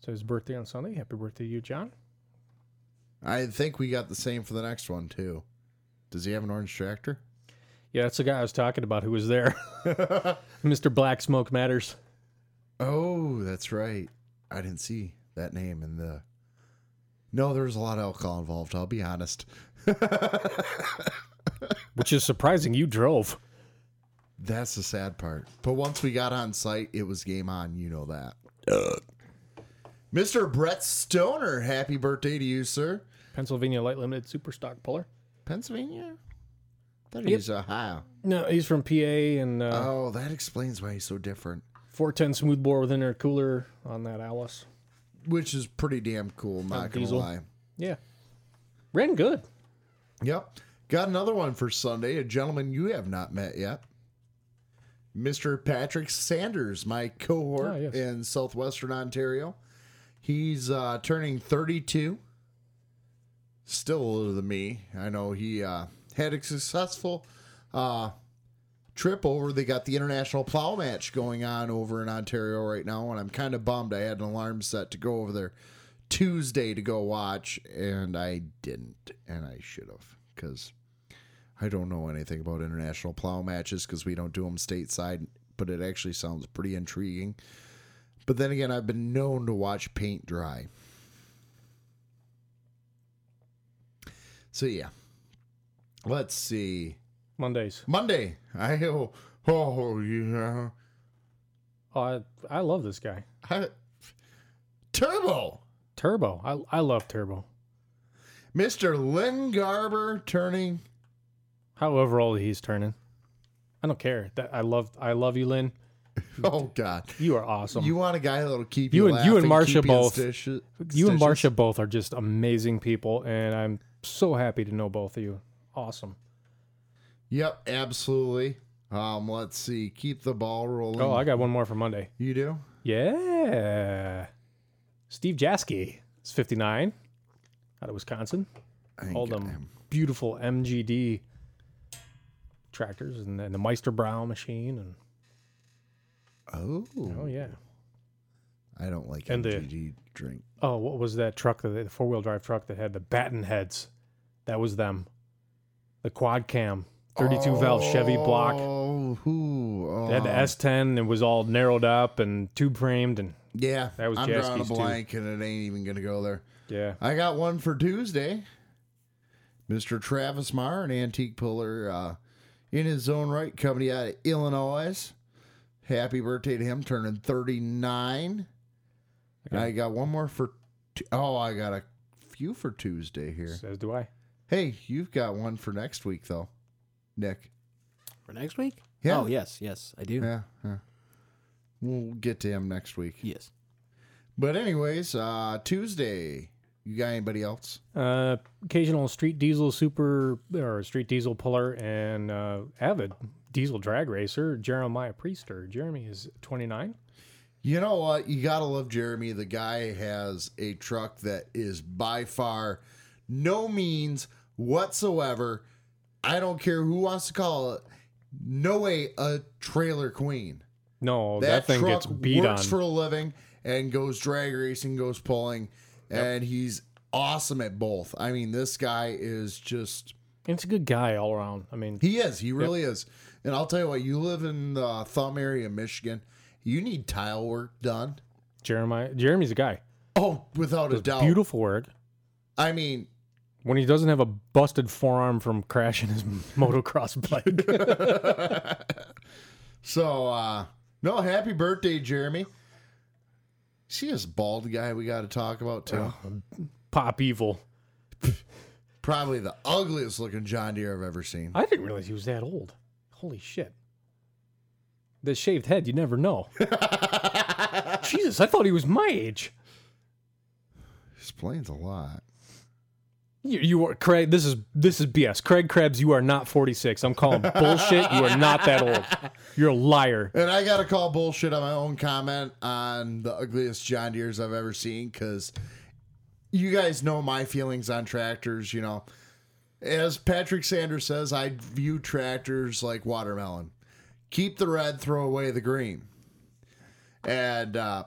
So his birthday on Sunday. Happy birthday to you, John. I think we got the same for the next one too. Does he have an orange tractor? Yeah, that's the guy I was talking about who was there. Mr. Black Smoke Matters. Oh, that's right. I didn't see that name in the. No, there was a lot of alcohol involved. I'll be honest. Which is surprising. You drove. That's the sad part. But once we got on site, it was game on. You know that. Mr. Brett Stoner, happy birthday to you, sir. Pennsylvania Light Limited Super Stock Puller. Pennsylvania? I thought Yep. he's Ohio. No, he's from PA and uh, Oh, that explains why he's so different. 410 smooth bore with intercooler on that Allis. Which is pretty damn cool, not gonna diesel. lie. Yeah. Ran good. Yep. Got another one for Sunday, a gentleman you have not met yet. Mr. Patrick Sanders, my cohort Ah, yes. in southwestern Ontario. He's uh, turning 32. Still older than me. I know he uh, had a successful uh, trip over. They got the international plow match going on over in Ontario right now, and I'm kind of bummed. I had an alarm set to go over there Tuesday to go watch, and I didn't, and I should have because I don't know anything about international plow matches because we don't do them stateside. But it actually sounds pretty intriguing. But then again, I've been known to watch paint dry. So yeah. Let's see. Mondays. Monday. I oh, oh yeah. Oh, I, I love this guy. I, Turbo. Turbo. I I love Turbo. Mr. Lynn Garber turning. However old he's turning, I don't care. That I love. I love you, Lynn. Oh God, You are awesome. you want a guy that'll keep you, you and you and Marsha you both. stitches- you and. Marsha both are just amazing people, and I'm so happy to know both of you. Awesome. Yep, absolutely. Um, let's see. Keep the ball rolling. Oh, I got one more for Monday. You do? Yeah. Steve Jasky is 59 out of Wisconsin. I All them him. beautiful MGD tractors and, and the Meister Brau machine. And Oh, oh, yeah. I don't like And the- MGD drink. Oh, what was that truck, that the four wheel drive truck that had the batten heads? That was them. The quad cam, 32 valve Chevy block. Oh, who? They had the oh. S10 and was all narrowed up and tube framed. And Yeah, That was I'm drawing a Jasky's too. and it ain't even gonna go there. yeah. I got one for Tuesday. Mr. Travis Marr, an antique puller uh, in his own right, company out of Illinois. Happy birthday to him, turning 39. I got one more for. Tu- Oh, I got a few for Tuesday here. Says do I. Hey, you've got one for next week, though, Nick. For next week? Yeah. Oh, yes, yes, I do. Yeah, yeah. We'll get to him next week. Yes. But, anyways, uh, Tuesday, you got anybody else? Uh, occasional street diesel super or street diesel puller and uh, avid diesel drag racer Jeremiah Priester. Jeremy is 29. You know what? You gotta love Jeremy. The guy has a truck that is by far no means whatsoever. I don't care who wants to call it. No way a trailer queen. No, that, thing truck gets beat works on. for a living and goes drag racing, goes pulling, and he's awesome at both. I mean, this guy is just it's a good guy all around. I mean, he is. He really is. And I'll tell you what, you live in the Thumb area of Michigan, you need tile work done. Jeremiah Jeremy's a guy. Oh, without a doubt. beautiful work. I mean, When he doesn't have a busted forearm from crashing his motocross bike. So, uh, no, happy birthday, Jeremy. See this bald guy we got to talk about, too? Pop evil. Probably the ugliest looking John Deere I've ever seen. I didn't realize he was that old. Holy shit. The shaved head, you never know. Jesus, I thought he was my age. Explains a lot. You, you are Craig. This is this is BS. Craig Krebs, you are not 46. I'm calling bullshit. You are not that old. You're a liar. And I got to call bullshit on my own comment on the ugliest John Deeres I've ever seen because you guys know my feelings on tractors. You know, as Patrick Sanders says, I view tractors like watermelon. Keep the red, throw away the green. And uh,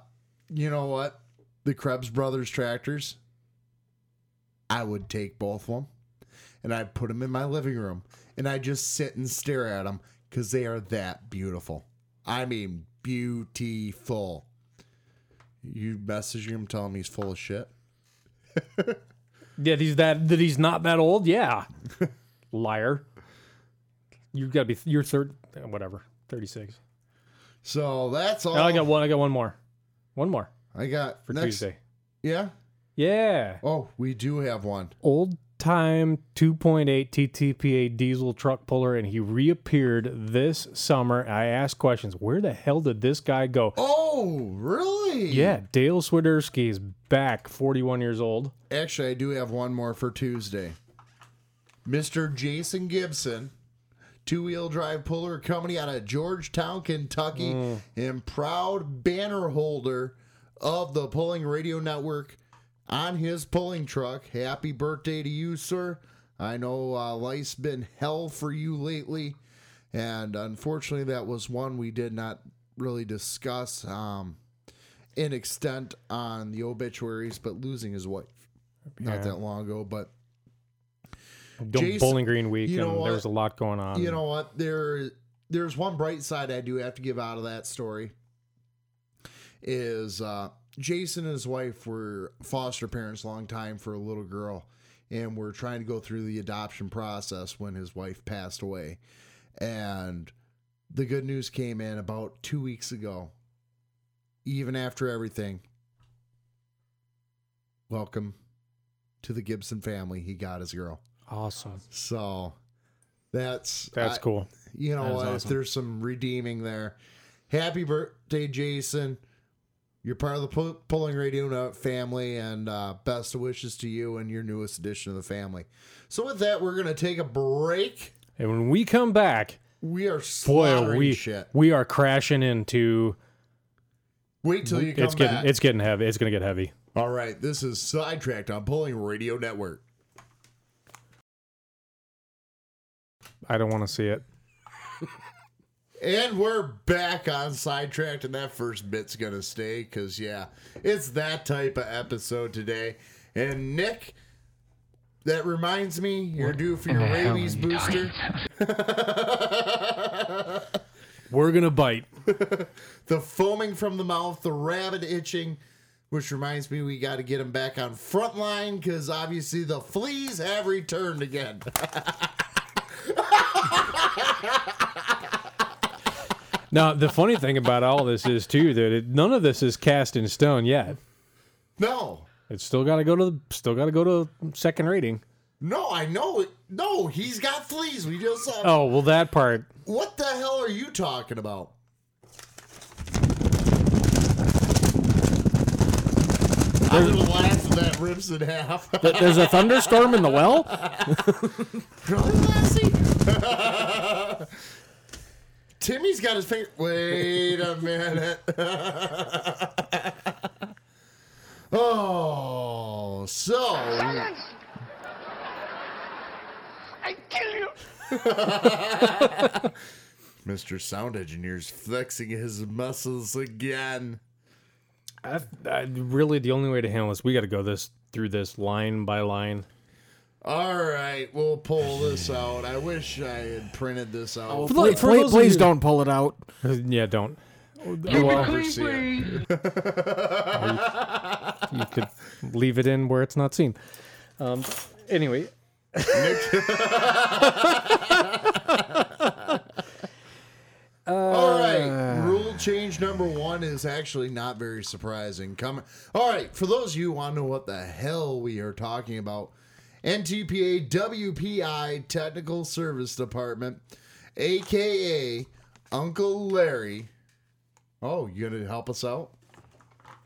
you know what? The Krebs Brothers tractors, I would take both of them and I'd put them in my living room and I'd just sit and stare at them because they are that beautiful. I mean, beautiful. You messaging him telling him he's full of shit? Yeah, he's that that he's not that old. Yeah, liar. You've got to be. You're third. Whatever. 36. So that's all. Oh, I got one. I got one more. One more I got for next- Tuesday. Yeah. Yeah. Oh, we do have one. Old time 2.8 TTPA diesel truck puller, and he reappeared this summer. I asked questions. Where the hell did this guy go? Oh, really? Yeah, Dale Swiderski is back, 41 years old. Actually, I do have one more for Tuesday. Mr. Jason Gibson, two wheel drive puller company out of Georgetown, Kentucky, Mm. and proud banner holder of the Pulling Radio Network on his pulling truck. Happy birthday to you, sir. I know uh, life's been hell for you lately, and unfortunately, that was one we did not really discuss um, in extent on the obituaries, but losing his wife not that long ago. But Don't Jason- Bowling Green week, you know and there was a lot going on. you know what? There, there's one bright side I do have to give out of that story, is uh, Jason and his wife were foster parents a long time for a little girl, and were trying to go through the adoption process when his wife passed away. And the good news came in about two weeks ago. Even after everything, welcome to the Gibson family. He got his girl. Awesome. So that's That's I- cool. You know what? Awesome. there's some redeeming there. Happy birthday, Jason. You're part of the Pu- Pulling Radio family, and uh, best wishes to you and your newest addition of the family. So, with that, we're going to take a break. And when we come back, We are boy, we shit. we are crashing into. Wait till you come it's getting back. it's getting heavy. It's gonna get heavy. All right, this is Sidetracked on Pulling Radio Network. I don't want to see it. And we're back on Sidetracked, and that first bit's going to stay because, yeah, it's that type of episode today. And Nick, that reminds me, you're due for your rabies booster. We're gonna bite. the foaming from the mouth, the rabid itching, which reminds me we got to get him back on frontline because obviously the fleas have returned again. Now, the funny thing about all this is too that it, none of this is cast in stone yet. no, It's still got to go to still got to go to second rating. no, I know it. No, he's got fleas. We just saw. Oh well, that part. What the hell are you talking about? I'm gonna laugh if that rips in half. Th- There's a thunderstorm in the well. Really, Lassie? Timmy's got his finger. Wait a minute. oh, so. I kill you. Mr. Sound Engineer's flexing his muscles again. I, I, really, the only way to handle this, we got to go this through this line by line. All right, we'll pull this out. I wish I had printed this out. Oh, For please, the- for please, please you- don't pull it out. Yeah, don't. You'll Well, never see it. you could leave it in where it's not seen. Um, anyway, All right, rule change number one is actually not very surprising. Come, all right, for those of you who want to know what the hell we are talking about, NTPA WPI Technical Service Department, aka Uncle Larry. Oh, you gonna help us out?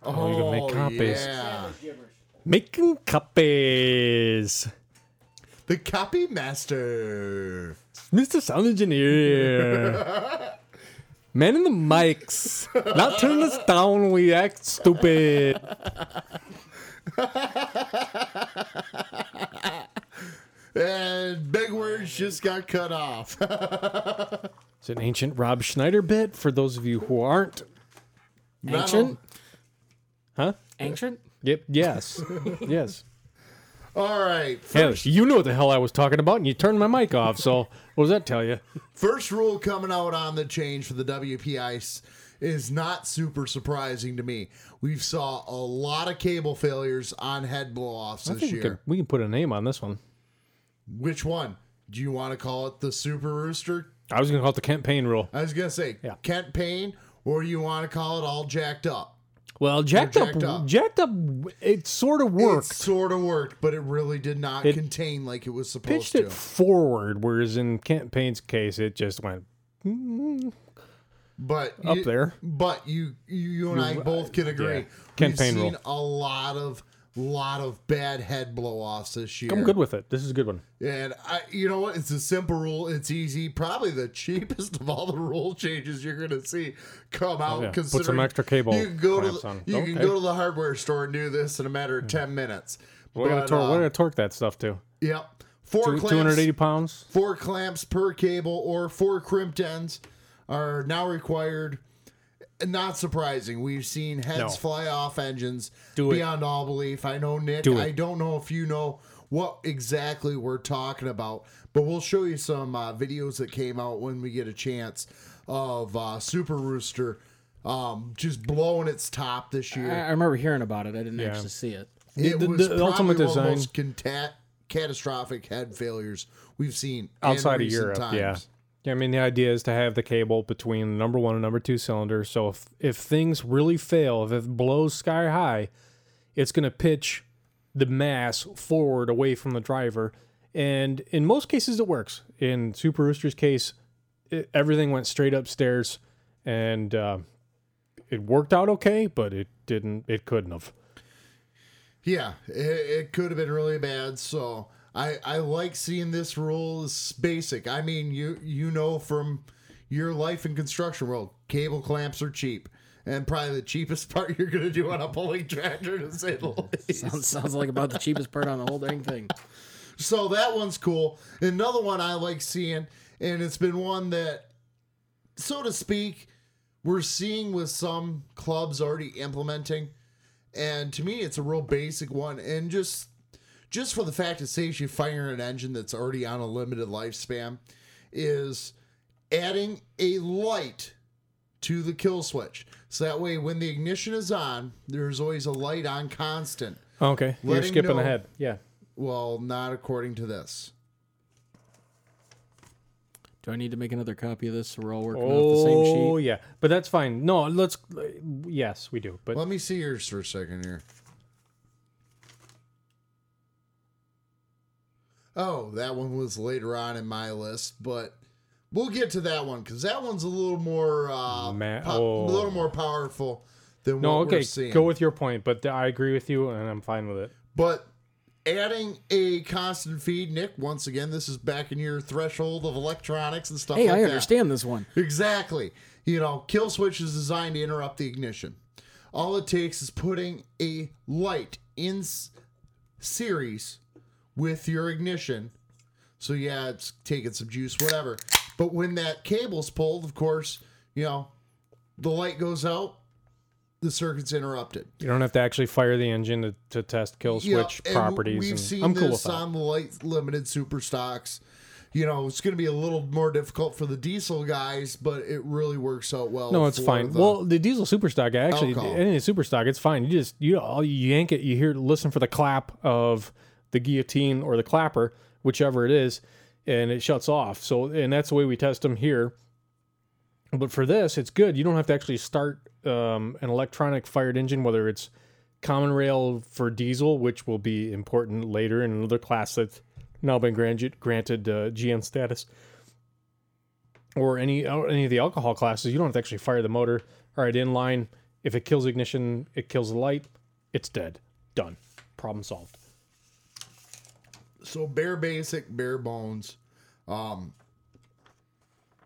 Oh, you can make oh, copies. Yeah, making copies. the copy master. Mr. Sound Engineer. Man in the mics. Not turn us down, we act stupid. And big words just got cut off. It's an ancient Rob Schneider bit for those of you who aren't. Ancient? Huh? Ancient? Yep. Yes. yes. all right, Hell, you know what the hell I was talking about, and you turned my mic off. So what does that tell you? First rule coming out on the change for the WPI s- is not super surprising to me. We've saw a lot of cable failures on head blow-offs this think we, year. could, we can put a name on this one. Which one? Do you want to call it the Super Rooster? I was going to call it the Kent Payne rule. I was gonna say Yeah. Kent Payne, or you want to call it all jacked up? Well, jacked, jacked up, up. jacked up. It sort of worked. It sort of worked, but it really did not It contain like it was supposed Pitched to. it forward, whereas in Kent Payne's case, it just went. mm, but up you- there. But you, you, you and I You- both can agree. yeah. Ken We've Payne seen rule. a lot of, lot of bad head blow-offs this year. I'm good with it. This is a good one. And I, you know what? It's a simple rule. It's easy. Probably the cheapest of all the rule changes you're going to see come out. Oh, yeah. Put some extra cable You can go to the, on. you can go to the hardware store and do this in a matter of ten minutes. We're gonna tor- uh, we're gonna torque that stuff too. Yep. Four Two- clamps, 280 pounds. Four clamps per cable or four crimped ends are now required. Not surprising. We've seen heads No. fly off engines Do it. beyond all belief. I know, Nick. Do. I don't know if you know what exactly we're talking about, but we'll show you some uh, videos that came out when we get a chance of uh, Super Rooster um, just blowing its top this year. I remember hearing about it. I didn't Yeah. actually see it. It The- was the probably ultimate one of the design- most cata- catastrophic head failures we've seen in outside of Europe. times. Yeah. I mean the idea is to have the cable between number one and number two cylinder. So if if things really fail, if it blows sky high, it's going to pitch the mass forward away from the driver, and in most cases it works. In Super Rooster's case, it, everything went straight upstairs, and uh, it worked out okay, but it didn't. It couldn't have. Yeah, it, it could have been really bad. So I I like seeing this rule is basic. I mean, you you know from your life in construction world, cable clamps are cheap. And probably the cheapest part you're gonna do on a pulling tractor to say the least. Sounds, sounds like about the cheapest part on the whole dang thing. So that one's cool. Another one I like seeing, and it's been one that, so to speak, we're seeing with some clubs already implementing. And to me, it's a real basic one. And just just for the fact it saves you firing an engine that's already on a limited lifespan, is adding a light to the kill switch. So that way, when the ignition is on, there's always a light on constant. Okay, you're skipping know- ahead. Yeah. Well, not according to this. Do I need to make another copy of this so we're all working off the same oh, sheet? Oh yeah, but that's fine. No, let's. Yes, we do. But Let me see yours for a second here. Oh, that one was later on in my list, but we'll get to that one because that one's a little more, uh, Ma- po- oh. a little more powerful than no, what okay, we're seeing. go with your point. But I agree with you, and I'm fine with it. But adding a constant feed, Nick. Once again, this is back in your threshold of electronics and stuff. Hey, like I that. understand this one. Exactly. You know, kill switch is designed to interrupt the ignition. All it takes is putting a light in s- series with your ignition. So yeah, it's taking some juice, whatever. But when that cable's pulled, of course, you know, the light goes out, the circuit's interrupted. You don't have to actually fire the engine to, to test kill switch and properties. We've and seen I'm cool with this that. on the light limited super stocks. You know, it's going to be a little more difficult for the diesel guys, but it really works out well. no, it's fine. the- well, the diesel superstock actually, Alcohol. any superstock, it's fine. You just you all you yank it, you hear listen for the clap of the guillotine or the clapper, whichever it is, and it shuts off. So, and that's the way we test them here. But for this, it's good. You don't have to actually start um, an electronic fired engine, whether it's common rail for diesel, which will be important later in another class that's now been granted granted uh, GN status, or any uh, any of the alcohol classes. You don't have to actually fire the motor. All right, inline. If it kills ignition, it kills the light. It's dead. Done. Problem solved. So bare basic, bare bones. Um,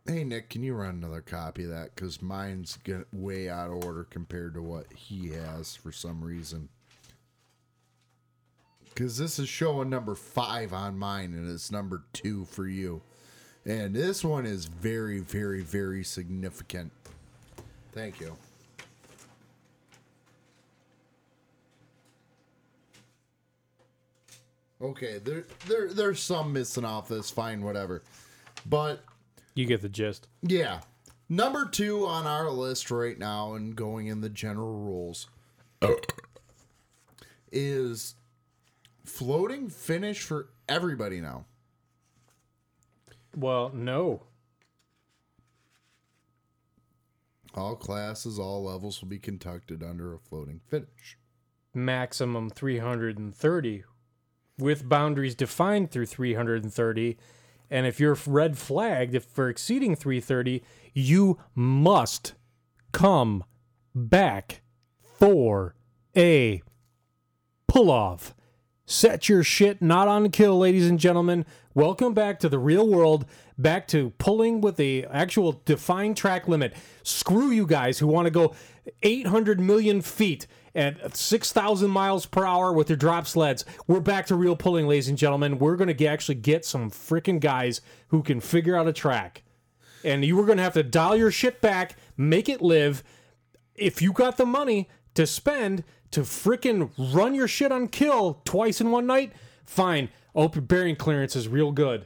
hey Nick, can you run another copy of that? Because mine's get way out of order compared to what he has for some reason. Because this is showing number five on mine, and it's number two for you. And this one is very, very, very significant. Thank you. Okay, there, there, there's some missing off this. Fine, whatever. But You get the gist. yeah, number two on our list right now, and going in the general rules, is floating finish for everybody now. Well, no. All classes, all levels will be conducted under a floating finish. Maximum 330 with boundaries defined through 330. And if you're red flagged if for exceeding 330, you must come back for a pull off. Set your shit not on kill, ladies and gentlemen. Welcome back to the real world, back to pulling with the actual defined track limit. Screw you guys who want to go 800 million feet at 6,000 miles per hour with your drop sleds. We're back to real pulling, ladies and gentlemen. We're going to actually get some freaking guys who can figure out a track. And you were going to have to dial your shit back, make it live. If you got the money to spend to frickin' run your shit on kill twice in one night, fine. Open bearing clearance is real good.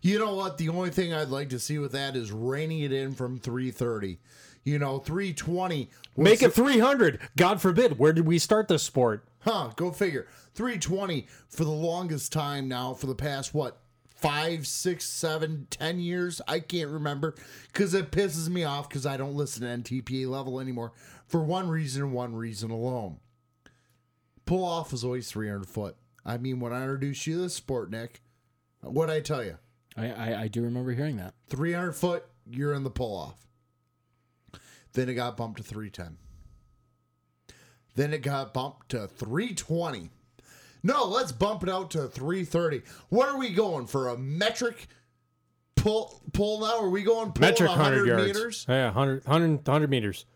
You know what? The only thing I'd like to see with that is reining it in from 330. You know, 320. Make it 300. God forbid. Where did we start this sport? Huh, go figure. 320 for the longest time now, for the past, what, five, six, seven, ten years? I can't remember because it pisses me off because I don't listen to NTPA level anymore for one reason and one reason alone. Pull off is always 300 foot. I mean, when I introduced you to this sport, Nick, what'd I tell you? I, I, I do remember hearing that. 300 foot, you're in the pull off. Then it got bumped to 310. Then it got bumped to 320. No, let's bump it out to 330. What are we going for a metric pull pull now? Are we going pull Metric 100 100 yards. meters? Yeah, 100, 100, 100 meters.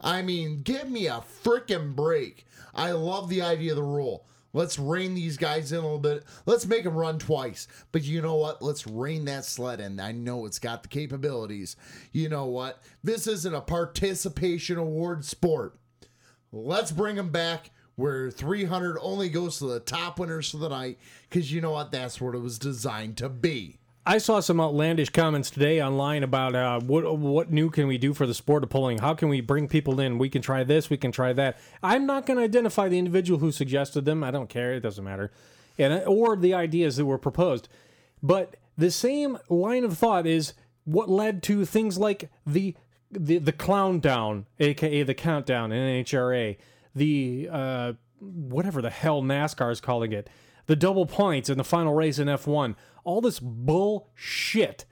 I mean, give me a freaking break. I love the idea of the rule. Let's rein these guys in a little bit. Let's make them run twice. But you know what? Let's rein that sled in. I know it's got the capabilities. You know what? This isn't a participation award sport. Let's bring them back where 300 only goes to the top winners for the night because you know what? That's what it was designed to be. I saw some outlandish comments today online about uh, what what new can we do for the sport of pulling? How can we bring people in? We can try this, we can try that. I'm not going to identify the individual who suggested them. I don't care; it doesn't matter, and or the ideas that were proposed. But the same line of thought is what led to things like the the the clown down, aka the countdown in NHRA, the uh, whatever the hell NASCAR is calling it, the double points in the final race in F1, all this bullshit.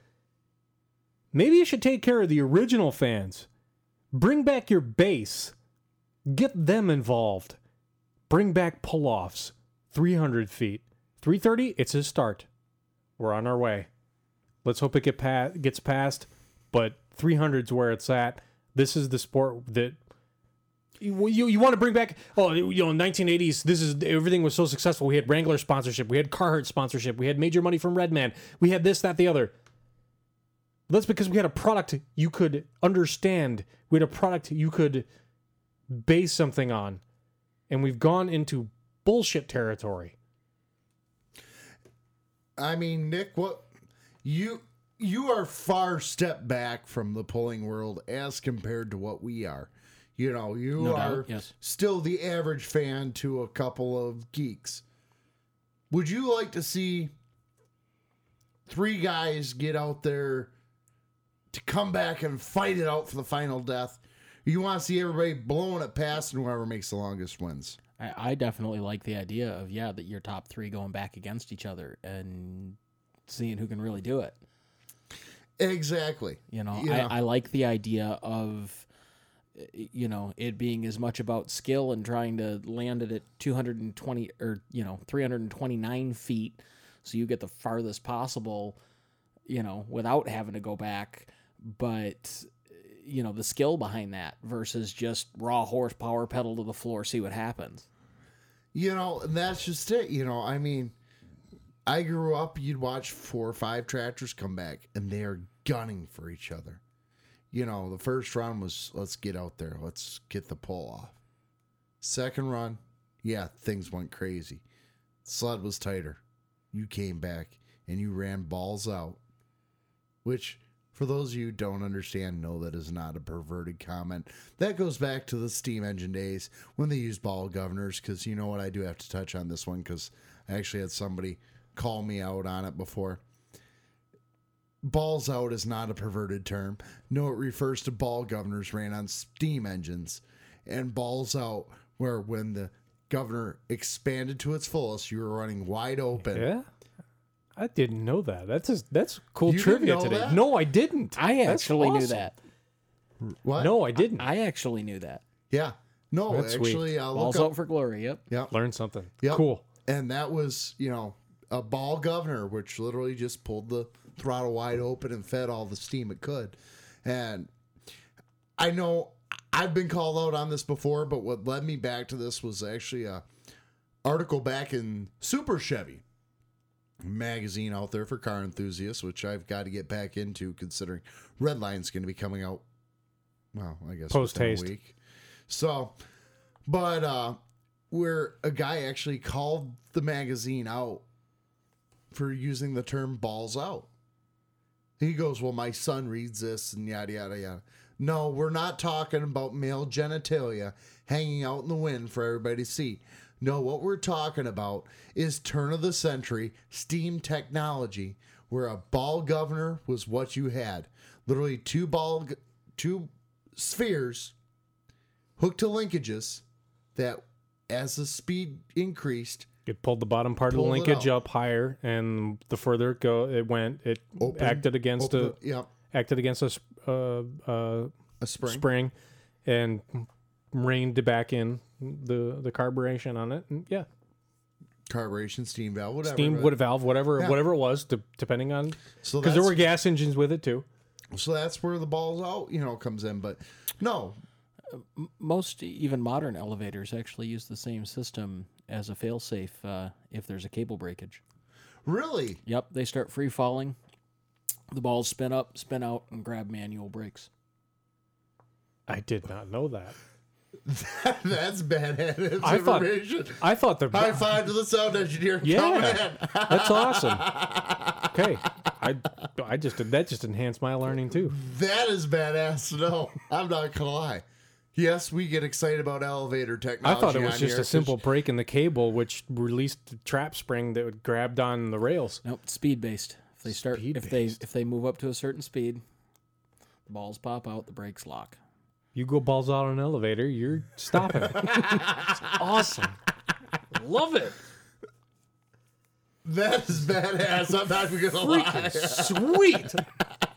Maybe you should take care of the original fans. Bring back your base. Get them involved. Bring back pull offs. 300 feet. 330, it's a start. We're on our way. Let's hope it get pa- gets passed, but 300's where it's at. This is the sport that you, you, want to bring back oh you know 1980s this is everything was so successful. We had wrangler sponsorship we had carhartt sponsorship we had major money from redman we had this that the other. That's because we had a product you could understand we had a product you could base something on and we've gone into bullshit territory. I mean, Nick, what you you are far step back from the pulling world as compared to what we are. You know, you No doubt, are yes. still the average fan to a couple of geeks. Would you like to see three guys get out there to come back and fight it out for the final death? You want to see everybody blowing it past and whoever makes the longest wins. I, I definitely like the idea of yeah that your top three going back against each other and seeing who can really do it. Exactly. You know, Yeah. I, I like the idea of you know it being as much about skill and trying to land it at 220 or you know 329 feet, so you get the farthest possible, you know, without having to go back. But you know the skill behind that versus just raw horsepower pedal to the floor, see what happens. You know, that's just it. You know, I mean, I grew up, you'd watch four or five tractors come back, and they are gunning for each other. You know, the first run was let's get out there, let's get the pull off. Second run, yeah, things went crazy. Sled was tighter. You came back and you ran balls out, which for those of you don't understand, no, that is not a perverted comment. That goes back to the steam engine days when they used ball governors. Because you know what, I do have to touch on this one because I actually had somebody call me out on it before. Balls out is not a perverted term. No, it refers to ball governors ran on steam engines, and balls out where when the governor expanded to its fullest, you were running wide open. yeah i didn't know that that's just, that's cool You didn't trivia know today that? no i didn't I That's actually knew that. What? no i didn't I actually knew that. Yeah. No, That's sweet. actually, uh, look Balls up. out for glory. Yep. Yep. learn something Yep. cool And that was, you know, a ball governor, which literally just pulled the throttle wide open and fed all the steam it could. And I know I've been called out on this before, but what led me back to this was actually a article back in Super Chevy magazine out there for car enthusiasts, which I've got to get back into considering Redline's going to be coming out. Well, I guess within a Post-haste. week. So, but uh, where a guy actually called the magazine out for using the term balls out. He goes, Well, my son reads this and yada, yada, yada. No, we're not talking about male genitalia hanging out in the wind for everybody to see. No, what we're talking about is turn of the century steam technology where a ball governor was what you had. Literally two ball two spheres hooked to linkages that as the speed increased It pulled the bottom part of the linkage up higher, and the further it go, it went. It Open- acted against open a the- yep. acted against a uh, uh, A spring. spring, and reined back in the the carburation on it. And yeah, carburation steam valve whatever steam but- wood valve, whatever Yeah. whatever it was, de- depending on So because there were gas engines with it too. So that's where the balls out, you know, comes in. But no, most even modern elevators actually use the same system as a failsafe uh, if there's a cable breakage. Really? Yep, they start free falling. The balls spin up, spin out, and grab manual brakes. I did not know that. that's badass information. I thought information. I thought the High five to the sound engineer. Yeah, that's awesome. Okay, I I just that just enhanced my learning too. That is badass No. I'm not gonna lie. Yes, we get excited about elevator technology. I thought it was just here a simple break in the cable, which released the trap spring that would grabbed on the rails. Nope, speed based. If they start, if they Speed-based. if they move up to a certain speed, the balls pop out, the brakes lock. You go balls out on an elevator, you're stopping. it's awesome. Love it. That is badass. I'm not even gonna lie. Sweet.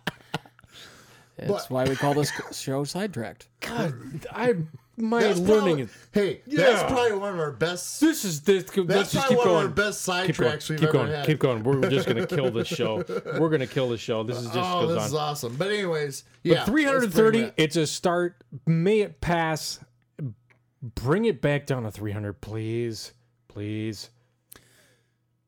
That's why we call this show sidetracked. God, I my That's learning probably- is Hey, that's probably one of our best. This is this. That's let's just probably keep one going. of our best keep going. sidetracks we've Keep ever going. had. Keep going. We're just gonna kill this show. We're gonna kill this show. This is just oh, goes this on. is awesome. But anyways, yeah, But 330, let's bring that- it's a start. May it pass. Bring it back down to 300, please. Please.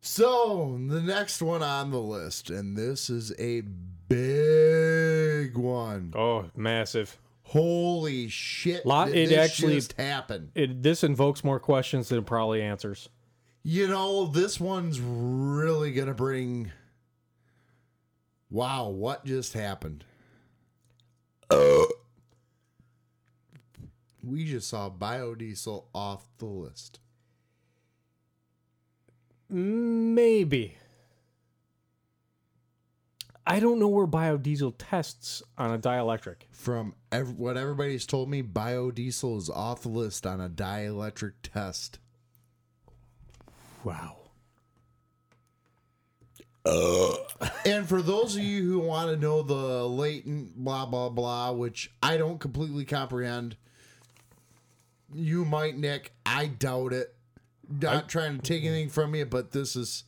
So the next one on the list, and this is a big one. Oh, massive. Holy shit! Lot, it this actually just happened. It, this invokes more questions than it probably answers. You know, this one's really gonna bring. Wow, what just happened? We just saw biodiesel off the list. Maybe. I don't know where biodiesel tests on a dielectric. From ev- what everybody's told me, biodiesel is off the list on a dielectric test. Wow. Uh. And for those of you who want to know the latent blah blah blah, which I don't completely comprehend, you might, Nick. I doubt it. Not trying to take anything from you, but this is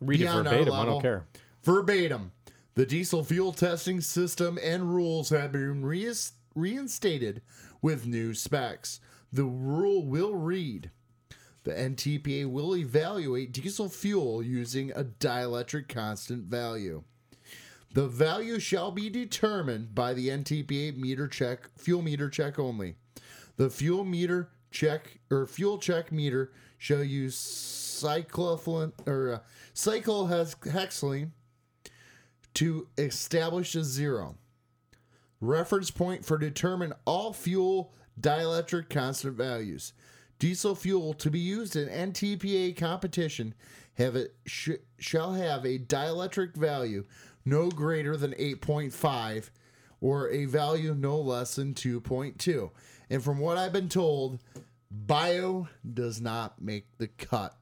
Read it verbatim. I don't care. Verbatim. The diesel fuel testing system and rules have been reis- reinstated with new specs. The rule will read the NTPA will evaluate diesel fuel using a dielectric constant value. The value shall be determined by the NTPA meter check, fuel meter check only. The fuel meter check or fuel check meter shall use cyclophen or uh, cyclohexylene to establish a zero. Reference point for determine all fuel dielectric constant values. Diesel fuel to be used in NTPA competition have it sh- shall have a dielectric value no greater than 8.5 or a value no less than 2.2. And from what I've been told, bio does not make the cut.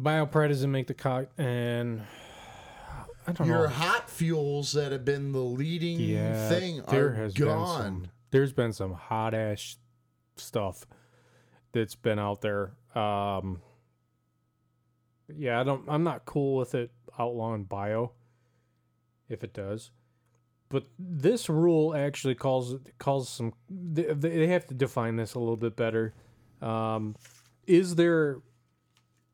Biopret doesn't make the cut, and I don't Your know. hot fuels that have been the leading Yeah, thing there are has gone. been some. There's been some hot ass stuff that's been out there. Um, yeah, I don't. I'm not cool with it outlawing bio. If it does, but this rule actually calls calls some. They, they have to define this a little bit better. Um, is there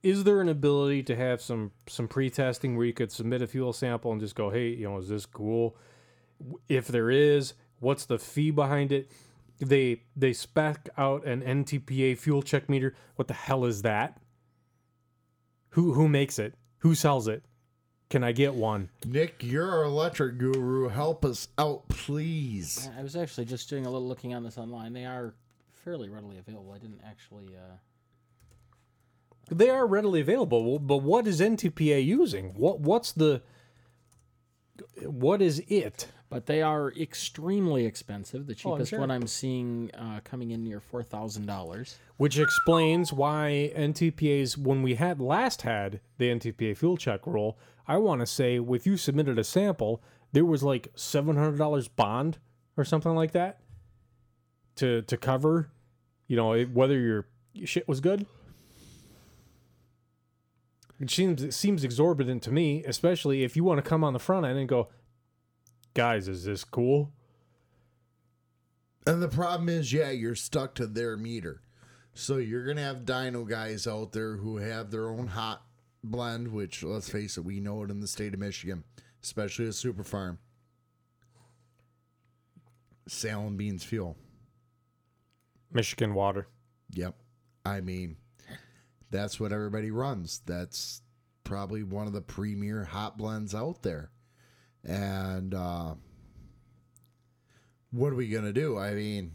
is there an ability to have some some pre-testing where you could submit a fuel sample and just go, hey, you know, is this cool? If there is, what's the fee behind it? They they spec out an NTPA fuel check meter. What the hell is that? Who who makes it? Who sells it? Can I get one? Nick, you're our electric guru. Help us out, please. I was actually just doing a little looking on this online. They are fairly readily available. I didn't actually. Uh... They are readily available, but what is NTPA using? What what's the what is it? But they are extremely expensive. The Oh, cheapest sure. one I'm seeing uh, coming in near four thousand dollars. Which explains why NTPA's when we had last had the NTPA fuel check rule, I want to say if you submitted a sample, there was like seven hundred dollars bond or something like that to to cover, you know, whether your shit was good. It seems it seems exorbitant to me, especially if you want to come on the front end and go, guys, is this cool? And the problem is, yeah, you're stuck to their meter. So you're going to have dino guys out there who have their own hot blend, which, let's face it, we know it in the state of Michigan, especially at Super Farm. Salem Beans Fuel. Michigan water. Yep. I mean, that's what everybody runs. That's probably one of the premier hot blends out there. And uh, what are we going to do? I mean,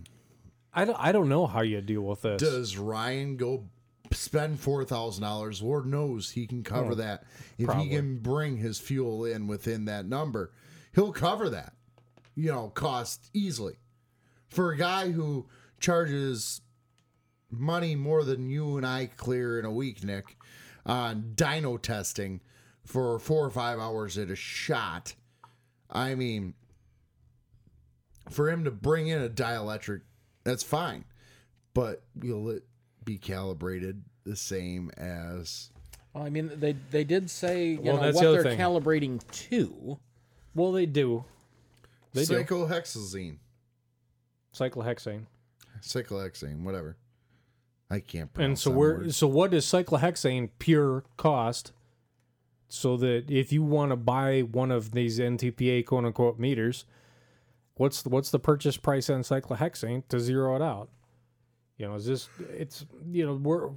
I don't, I don't know how you deal with this. does Ryan go spend four thousand dollars? Lord knows he can cover Oh, that. If probably. he can bring his fuel in within that number, he'll cover that. You know, cost easily for a guy who charges money more than you and I clear in a week, Nick, on dyno testing for four or five hours at a shot. I mean, for him to bring in a dielectric, that's fine, but will it be calibrated the same as? Well, I mean, they they did say you Well, know what the they're thing. calibrating to. Well, they do. They do. cyclohexazine, Cyclohexane. cyclohexane, whatever. I can't. And so we're so what is cyclohexane pure cost? So that if you want to buy one of these NTPA quote unquote meters, what's what's the purchase price on cyclohexane to zero it out? You know, is this it's you know we're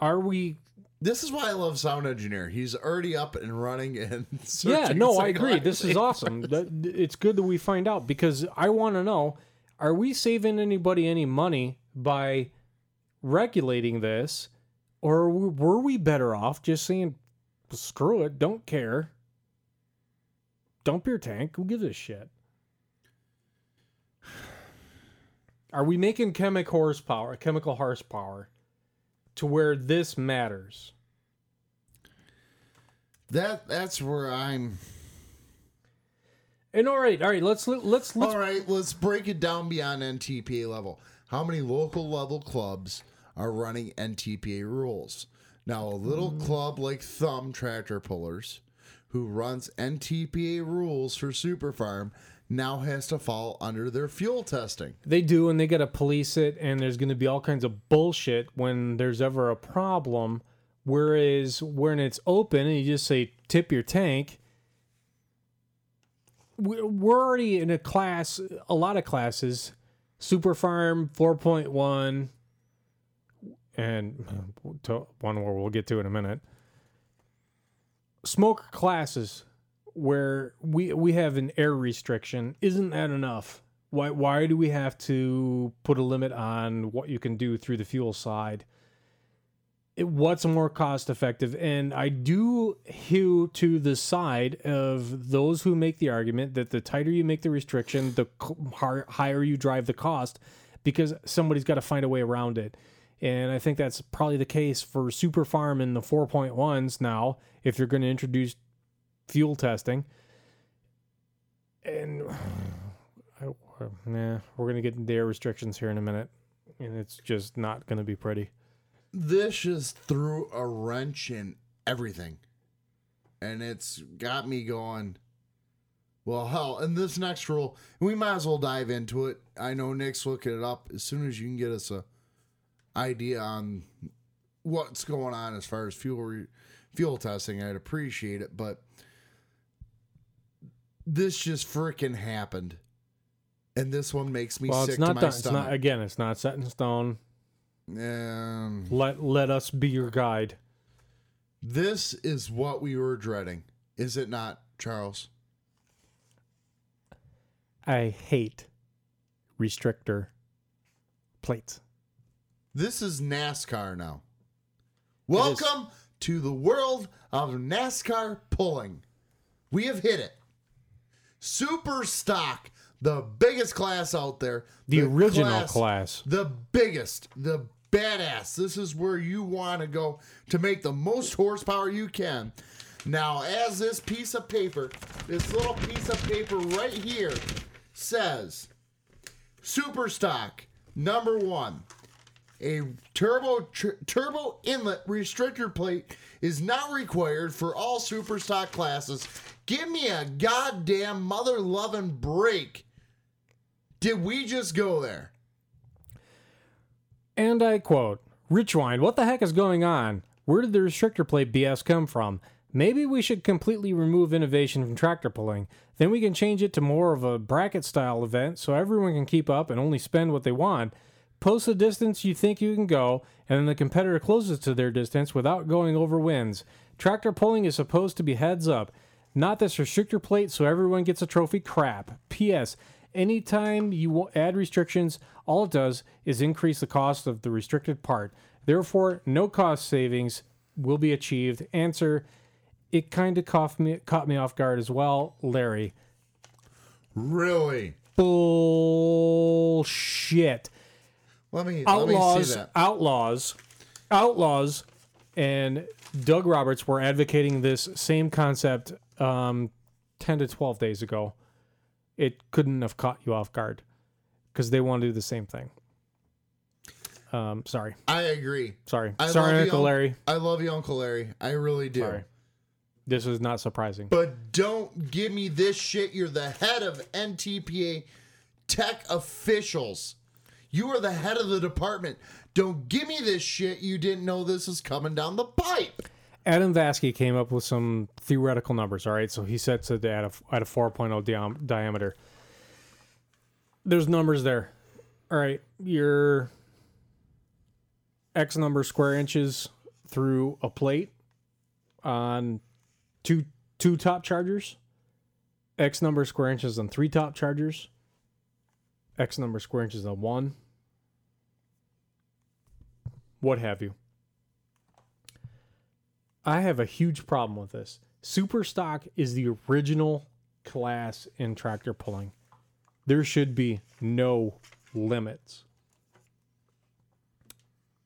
are we This is why I love Sound Engineer. He's already up and running and searching. yeah no i agree this is awesome that, it's good that we find out because i want to know are we saving anybody any money by regulating this or were we better off just saying screw it don't care dump your tank who gives a shit are we making chemical horsepower chemical horsepower to where this matters That that's where I'm. and all right all right let's let's let's All right, let's break it down beyond NTPA level. How many local level clubs are running NTPA rules? Now, a little mm. club like Thumb Tractor Pullers, who runs NTPA rules for Super Farm, now has to fall under their fuel testing. They do, and they got to police it, and there's going to be all kinds of bullshit when there's ever a problem. Whereas when it's open and you just say tip your tank, we- we're already in a class, a lot of classes, Super Farm 4.1, and uh, to- one where we'll get to in a minute. Smoker classes where we we have an air restriction. Isn't that enough? Why why do we have to put a limit on what you can do through the fuel side? What's more cost effective? And I do hew to the side of those who make the argument that the tighter you make the restriction, the higher you drive the cost, because somebody's got to find a way around it. And I think that's probably the case for Super Farm and the 4.1s now, if you're going to introduce fuel testing. And I, uh, nah, we're going to get into air restrictions here in a minute. And it's just not going to be pretty. This just threw a wrench in everything. And it's got me going, well, hell, and this next rule, we might as well dive into it. I know Nick's looking it up. As soon as you can get us a idea on what's going on as far as fuel re- fuel testing, I'd appreciate it. But this just freaking happened. And this one makes me well, sick it's not to my done. It's not again. It's not set in stone. Um, Let let us be your guide. This is what we were dreading, is it not, Charles? I hate restrictor plates. This is NASCAR now. Welcome to the world of NASCAR pulling. We have hit it. Super stock, the biggest class out there. The original class. The biggest, the badass. This is where you want to go to make the most horsepower you can. Now, as this piece of paper, this little piece of paper right here says, Super stock number one, a turbo tr- turbo inlet restrictor plate is not required for all super stock classes. Give me a goddamn mother loving break. Did we just go there? And I quote Richwind, what the heck is going on? Where did the restrictor plate BS come from? Maybe we should completely remove innovation from tractor pulling. Then we can change it to more of a bracket style event so everyone can keep up and only spend what they want. Post the distance you think you can go, and then the competitor closest to their distance without going over wins. Tractor pulling is supposed to be heads up, not this restrictor plate so everyone gets a trophy crap. P.S. Anytime you add restrictions, all it does is increase the cost of the restricted part. Therefore, no cost savings will be achieved. Answer: It kind of caught me caught me off guard as well, Larry. Really? Bullshit. Let me let me Outlaws, see that. outlaws, outlaws, and Doug Roberts were advocating this same concept um, ten to twelve days ago. It couldn't have caught you off guard because they want to do the same thing. Um, sorry, I agree. sorry, I sorry, love you, Uncle Larry. I love you, Uncle Larry. I really do. Sorry. This is not surprising. But don't give me this shit. You're the head of NTPA tech officials. You are the head of the department. Don't give me this shit. You didn't know this was coming down the pipe. Adam Vasky came up with some theoretical numbers. All right, so he sets it at a at a 4.0 diam- diameter. There's numbers there. All right, your X number square inches through a plate on two two top chargers. X number square inches on three top chargers. X number square inches on one. What have you. I have a huge problem with this. Super stock is the original class in tractor pulling. There should be no limits.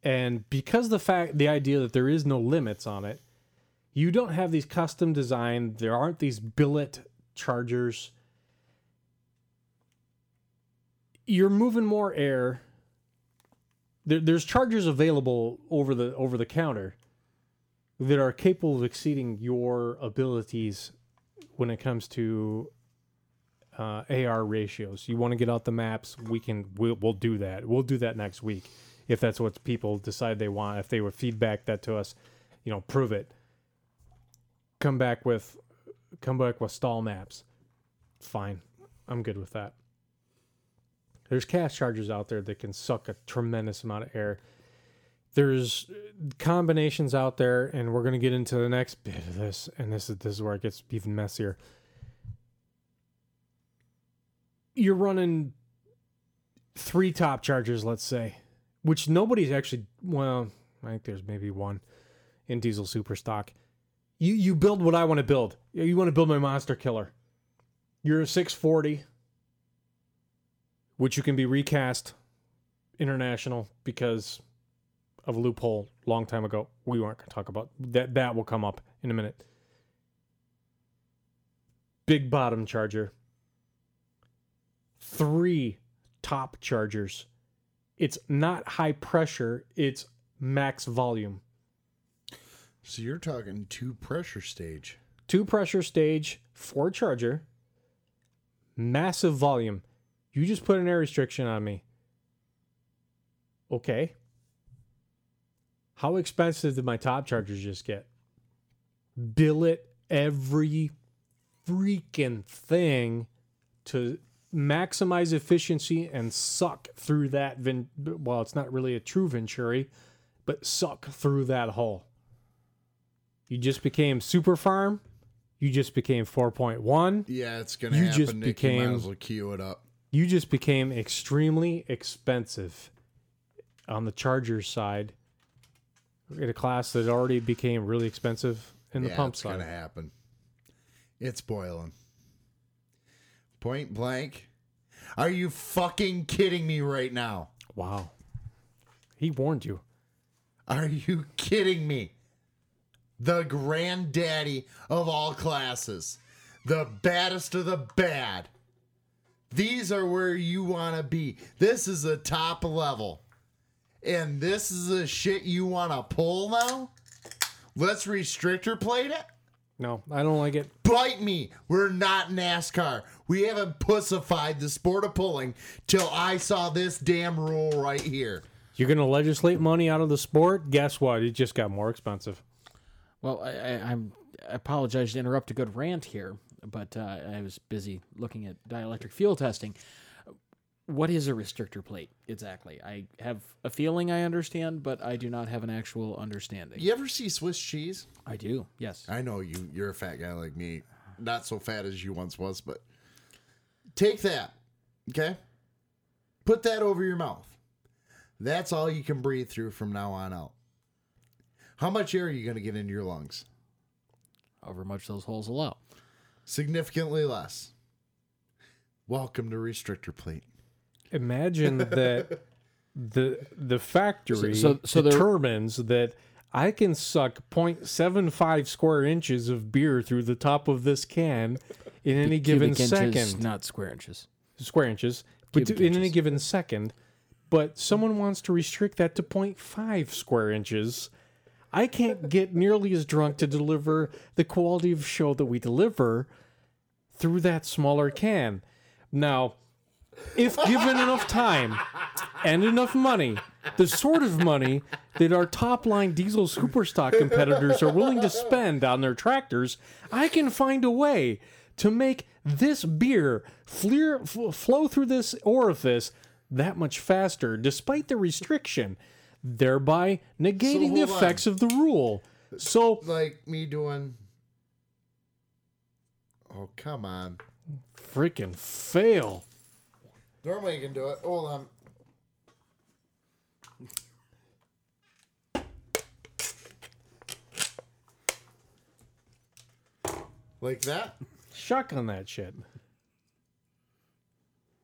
And because the fact the idea that there is no limits on it, you don't have these custom designed, there aren't these billet chargers. You're moving more air. There, there's chargers available over the over the counter that are capable of exceeding your abilities when it comes to uh, AR ratios. You want to get out the maps? We can. We'll, we'll do that. We'll do that next week if that's what people decide they want. If they would feedback that to us, you know, prove it. Come back with, come back with stall maps. Fine, I'm good with that. There's cast chargers out there that can suck a tremendous amount of air there's combinations out there, and we're gonna get into the next bit of this, and this is this is where it gets even messier. You're running three top chargers, let's say, which nobody's actually. Well, I think there's maybe one in diesel super stock. You you build what I want to build. You want to build my monster killer. You're a 640, which you can be recast international because of a loophole long time ago. We weren't going to talk about that. That will come up in a minute. Big bottom charger. Three top chargers. It's not high pressure, it's max volume. So you're talking two pressure stage. Two pressure stage, four charger, massive volume. You just put an air restriction on me. Okay. How expensive did my top chargers just get? Billet every freaking thing to maximize efficiency and suck through that vin- well it's not really a true venturi but suck through that hole You just became Super Farm. You just became 4.1. Yeah, it's gonna You happen. just Nick. You might became- as well cue it up. You just became extremely expensive on the Chargers side in a class that already became really expensive in the yeah, pump it's side. gonna happen. It's boiling. Point blank. Are you fucking kidding me right now? Wow. He warned you. Are you kidding me? The granddaddy of all classes. The baddest of the bad. These are where you want to be. This is the top level. And this is the shit you want to pull now? Let's restrictor plate it? No, I don't like it. Bite me. We're not NASCAR. We haven't pussified the sport of pulling till I saw this damn rule right here. You're going to legislate money out of the sport? Guess what? It just got more expensive. Well, I, I, I'm I apologize to interrupt a good rant here, but uh, I was busy looking at dielectric fuel testing. What is a restrictor plate exactly? I have a feeling I understand, but I do not have an actual understanding. You ever see Swiss cheese? I do. Yes. I know you. You're a fat guy like me. Not so fat as you once was, but take that. Okay? Put that over your mouth. That's all you can breathe through from now on out. How much air are you going to get into your lungs? However much those holes allow. Significantly less. Welcome to restrictor plate. Imagine that the the factory So- so- so there- determines that I can suck 0.75 square inches of beer through the top of this can in any given Cubic second. inches, not square inches. square inches, but Cubic in any given second. But someone wants to restrict that to 0.5 square inches. I can't get nearly as drunk to deliver the quality of show that we deliver through that smaller can. Now, if given enough time and enough money, the sort of money that our top line diesel superstock competitors are willing to spend on their tractors, I can find a way to make this beer fleer, f- flow through this orifice that much faster, despite the restriction, thereby negating the hold on. effects of the rule. So, Like me doing. Oh, come on. freaking fail. Normally you can do it. Oh, hold on. Like that? Shuck on that shit.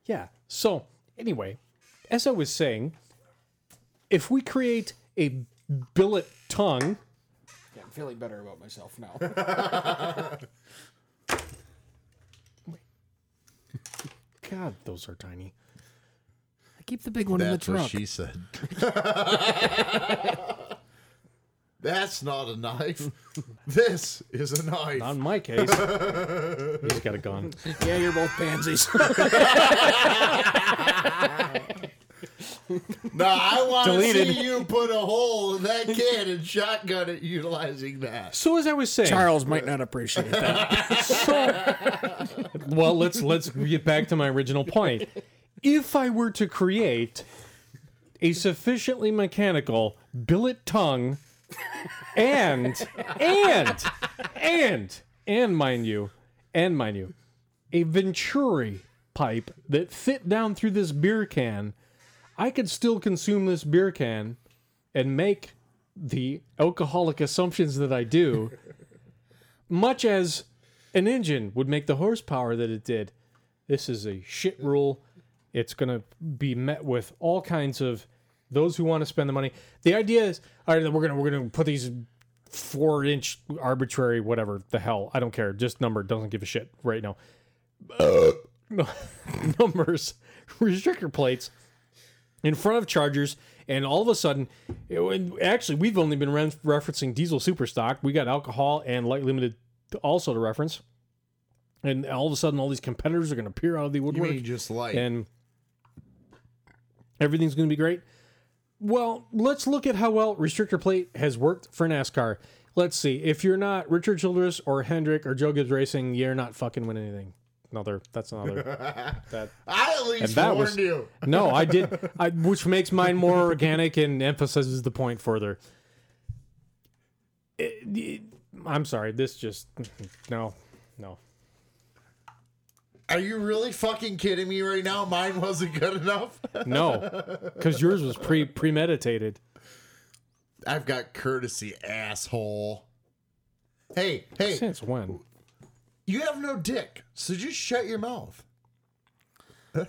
Yeah. So, anyway, as I was saying, if we create a billet tongue, Yeah, I'm feeling better about myself now. God, those are tiny. I keep the big one in the That's what trunk. she said. That's not a knife. This is a knife. Not in my case. He's got a gun. yeah, you're both pansies. No, I want to Deleted. see you put a hole in that can and shotgun it utilizing that. So as I was saying, Charles might not appreciate that. well, let's let's get back to my original point. If I were to create a sufficiently mechanical billet tongue and and and and mind you, and mind you, a venturi pipe that fit down through this beer can, I could still consume this beer can and make the alcoholic assumptions that I do, much as an engine would make the horsepower that it did. This is a shit rule. It's going to be met with all kinds of those who want to spend the money. The idea is, all right, we're going to we're going to put these four inch arbitrary whatever the hell I don't care. Just number doesn't give a shit right now. numbers restrictor plates in front of Chargers, and all of a sudden, it- actually, we've only been re- referencing diesel super stock. We got alcohol and light limited to- also to reference, and all of a sudden, all these competitors are going to appear out of the woodwork, just light? and everything's going to be great. Well, let's look at how well restrictor plate has worked for NASCAR. Let's see. If you're not Richard Childress or Hendrick or Joe Gibbs Racing, you're not fucking winning anything. Another. That's another. that I at least and that warned was you. no, I did, I, which makes mine more organic and emphasizes the point further. It- it- I'm sorry. This just no, no. Are you really fucking kidding me right now? Mine wasn't good enough. No, because yours was pre premeditated. I've got courtesy, asshole. Hey, hey, Since when? You have no dick, so just shut your mouth.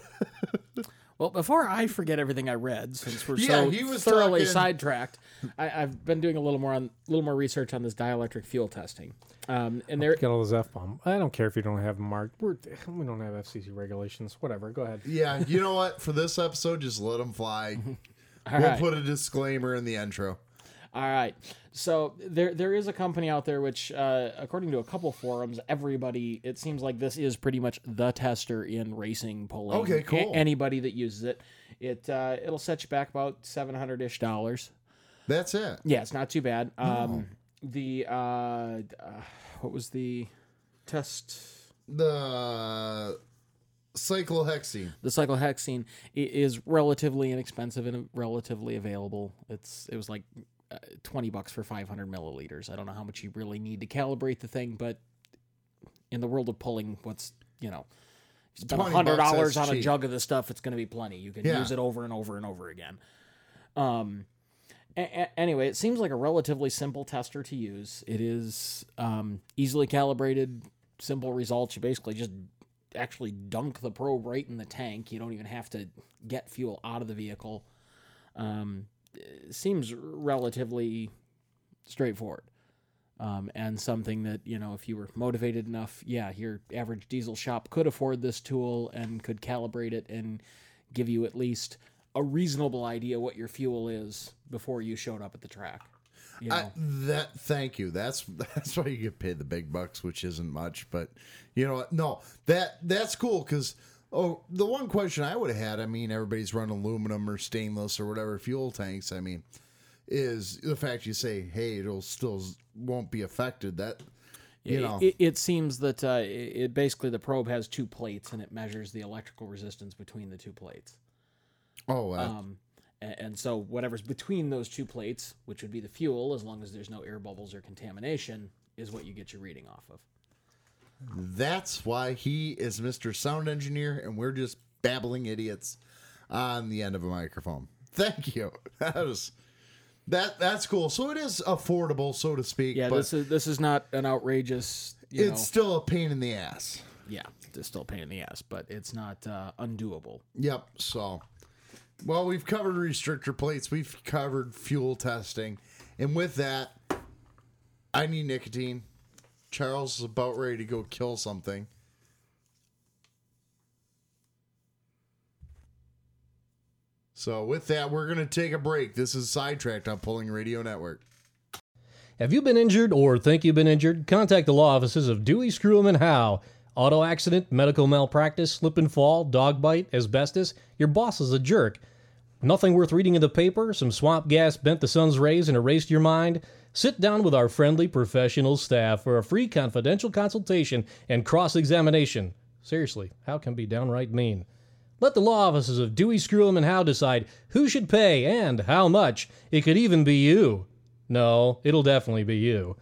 Well, before I forget everything I read, since we're Yeah, so he was thoroughly talking- sidetracked, I, I've been doing a little more on a little more research on this dielectric fuel testing. Um, and there, Get all those f bomb. I don't care if you don't have them marked. We're we don't have FCC regulations. Whatever. Go ahead. Yeah, you know what? For this episode, just let them fly. We'll right. put a disclaimer in the intro. All right. So there there is a company out there which, uh, according to a couple forums, everybody it seems like this is pretty much the tester in racing pulling. Okay, A- cool. anybody that uses it, it uh, it'll set you back about seven hundred ish dollars. That's it. Yeah, it's not too bad. Um, the uh, uh, what was the test? The cyclohexene. The cyclohexene is relatively inexpensive and relatively available. It's it was like uh, twenty bucks for five hundred milliliters. I don't know how much you really need to calibrate the thing, but in the world of pulling, what's you know, you spend 20 hundred bucks, dollars that's on a jug of this stuff, it's going to be plenty. You can Yeah. use it over and over and over again. Um. a- anyway, it seems like a relatively simple tester to use. It is um, easily calibrated, simple results. You basically just actually dunk the probe right in the tank. You don't even have to get fuel out of the vehicle. Um, seems relatively straightforward. Um, and something that, you know, if you were motivated enough, yeah, your average diesel shop could afford this tool and could calibrate it and give you at least a reasonable idea what your fuel is before you showed up at the track. You know? I, that thank you. That's that's why you get paid the big bucks, which isn't much, but you know what? No, that that's cool because oh, the one question I would have had, I mean, everybody's running aluminum or stainless or whatever fuel tanks. I mean, is the fact you say, hey, it'll still won't be affected. That you it, know, it, it seems that uh, it, basically the probe has two plates and it measures the electrical resistance between the two plates. oh, uh, Um, and, and so whatever's between those two plates, which would be the fuel, as long as there's no air bubbles or contamination, is what you get your reading off of. That's why he is Mr. Sound Engineer, and we're just babbling idiots on the end of a microphone. Thank you. That was that. That's cool. So it is affordable, so to speak. Yeah, but this is this is not an outrageous. You it's still a pain in the ass. yeah, it's still a pain in the ass, but it's not uh, undoable. Yep. So, well, we've covered restrictor plates. We've covered fuel testing, and with that, I need nicotine. Charles is about ready to go kill something. So, with that, we're going to take a break. This is Sidetracked on Pulling Radio Network. Have you been injured or think you've been injured? Contact the law offices of Dewey, Screwham, and Howe. Auto accident, medical malpractice, slip and fall, dog bite, asbestos. Your boss is a jerk. Nothing worth reading in the paper? Some swamp gas bent the sun's rays and erased your mind? Sit down with our friendly professional staff for a free confidential consultation and cross examination. Seriously, how can be downright mean? Let the law offices of Dewey, Screwham, and Howe decide who should pay and how much. It could even be you. No, it'll definitely be you.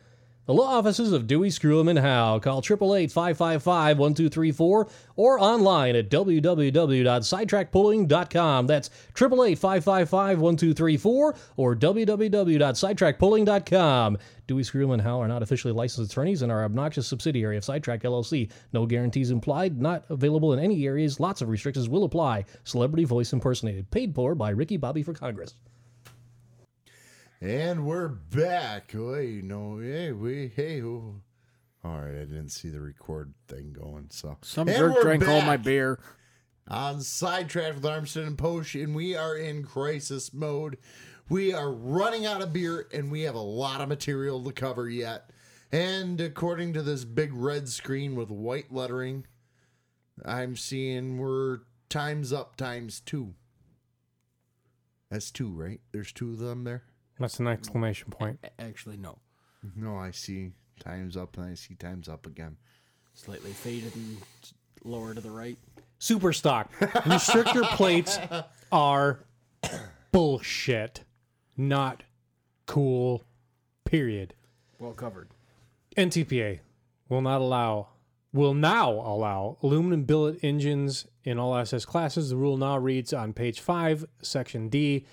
The law offices of Dewey, Screwham, and Howe. Call 888-555-1234 or online at www.sidetrackpulling.com. That's 888-555-1234 or www.sidetrackpulling.com. Dewey, Screwham, and Howe are not officially licensed attorneys and are obnoxious subsidiary of Sidetrack LLC. No guarantees implied. Not available in any areas. Lots of restrictions will apply. Celebrity voice impersonated. Paid for by Ricky Bobby for Congress. And we're back. Wait, no, hey, we, hey, oh. all right. I didn't see the record thing going. So Some And jerk drank all my beer. on sidetrack with Armstead and Posh, and we are in crisis mode. We are running out of beer, and we have a lot of material to cover yet. And according to this big red screen with white lettering, I'm seeing we're times up times two. That's two, right? There's two of them there. That's an exclamation point. A- Actually, no. No, I see times up and I see times up again. Slightly faded and lower to the right. Super stock. Restrictor plates are bullshit. Not cool. Period. Well covered. NTPA will not allow will now allow aluminum billet engines in all SS classes. The rule now reads on page 5, section D,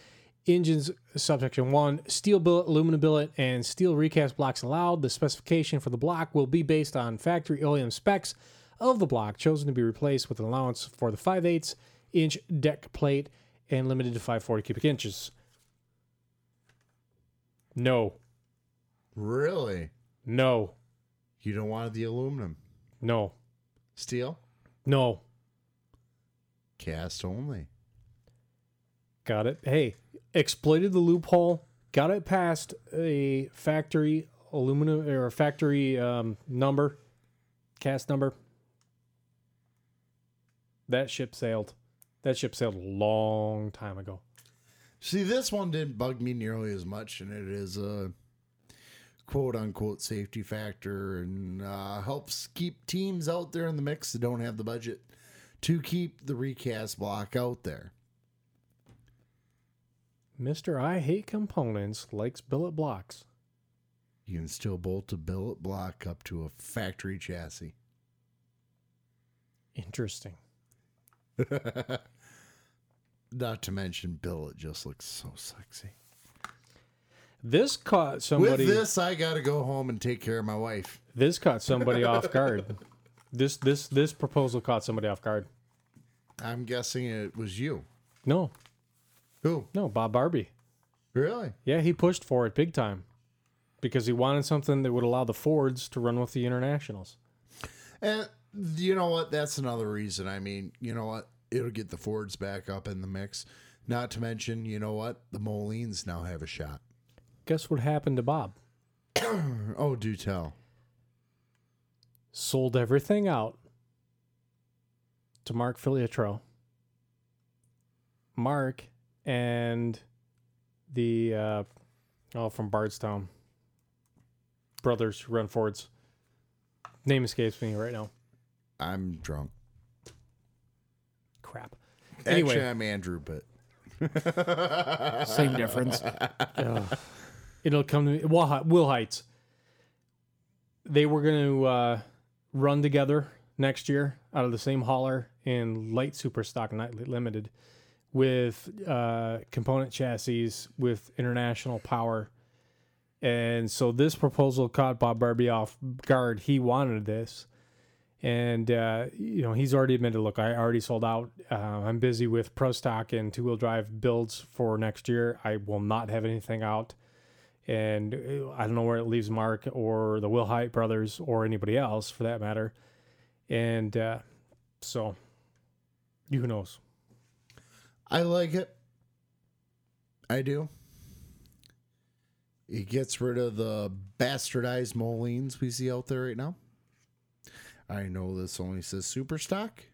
engines subsection 1, steel billet, aluminum billet, and steel recast blocks allowed. The specification for the block will be based on factory OEM specs of the block, chosen to be replaced with an allowance for the 5 8 inch deck plate and limited to 540 cubic inches. No. Really? No. You don't want the aluminum. No. Steel? No. Cast only. Got it. Hey, exploited the loophole. Got it past a factory aluminum or a factory um, number, cast number. That ship sailed. That ship sailed a long time ago. See, this one didn't bug me nearly as much, and it is a quote unquote safety factor and uh, helps keep teams out there in the mix that don't have the budget to keep the recast block out there. Mr. I Hate Components likes billet blocks. You can still bolt a billet block up to a factory chassis. Interesting. Not to mention, billet just looks so sexy. This caught somebody. With this, I got to go home and take care of my wife. This caught somebody off guard. This this this proposal caught somebody off guard. I'm guessing it was you. No. Who? No, Bob Barbie. Really? Yeah, he pushed for it big time because he wanted something that would allow the Fords to run with the internationals. And you know what? That's another reason. I mean, you know what? It'll get the Fords back up in the mix. Not to mention, you know what? The Molines now have a shot. Guess what happened to Bob? oh, do tell. Sold everything out to Mark Filiatro. Mark and the uh, oh from Bardstown brothers who run Fords. Name escapes me right now. I'm drunk. Crap. Anyway, Anyway, I'm Andrew, but Same difference. Ugh. it'll come to me. Will, Will Heights. They were going to uh, run together next year out of the same hauler in light super stock, not limited, with uh, component chassis with international power. And so this proposal caught Bob Barbie off guard. He wanted this. And, uh, you know, he's already admitted, look, I already sold out. Uh, I'm busy with pro stock and two wheel drive builds for next year. I will not have anything out and uh, I don't know where it leaves Mark or the Will Height brothers or anybody else for that matter. And uh, so, who knows? I like it. I do. It gets rid of the bastardized Molines we see out there right now. I know this only says super stock,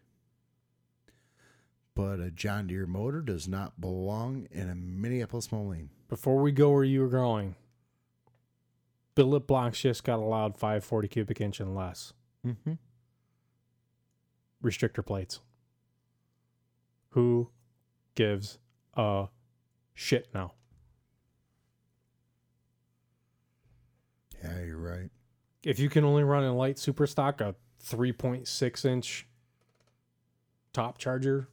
but a John Deere motor does not belong in a Minneapolis Moline. Before we go where you were going, billet blocks just got allowed 540 cubic inch and less. Mm-hmm. Restrictor plates. Who gives a shit now? Yeah, you're right. If you can only run in light super stock a 3.6 inch top charger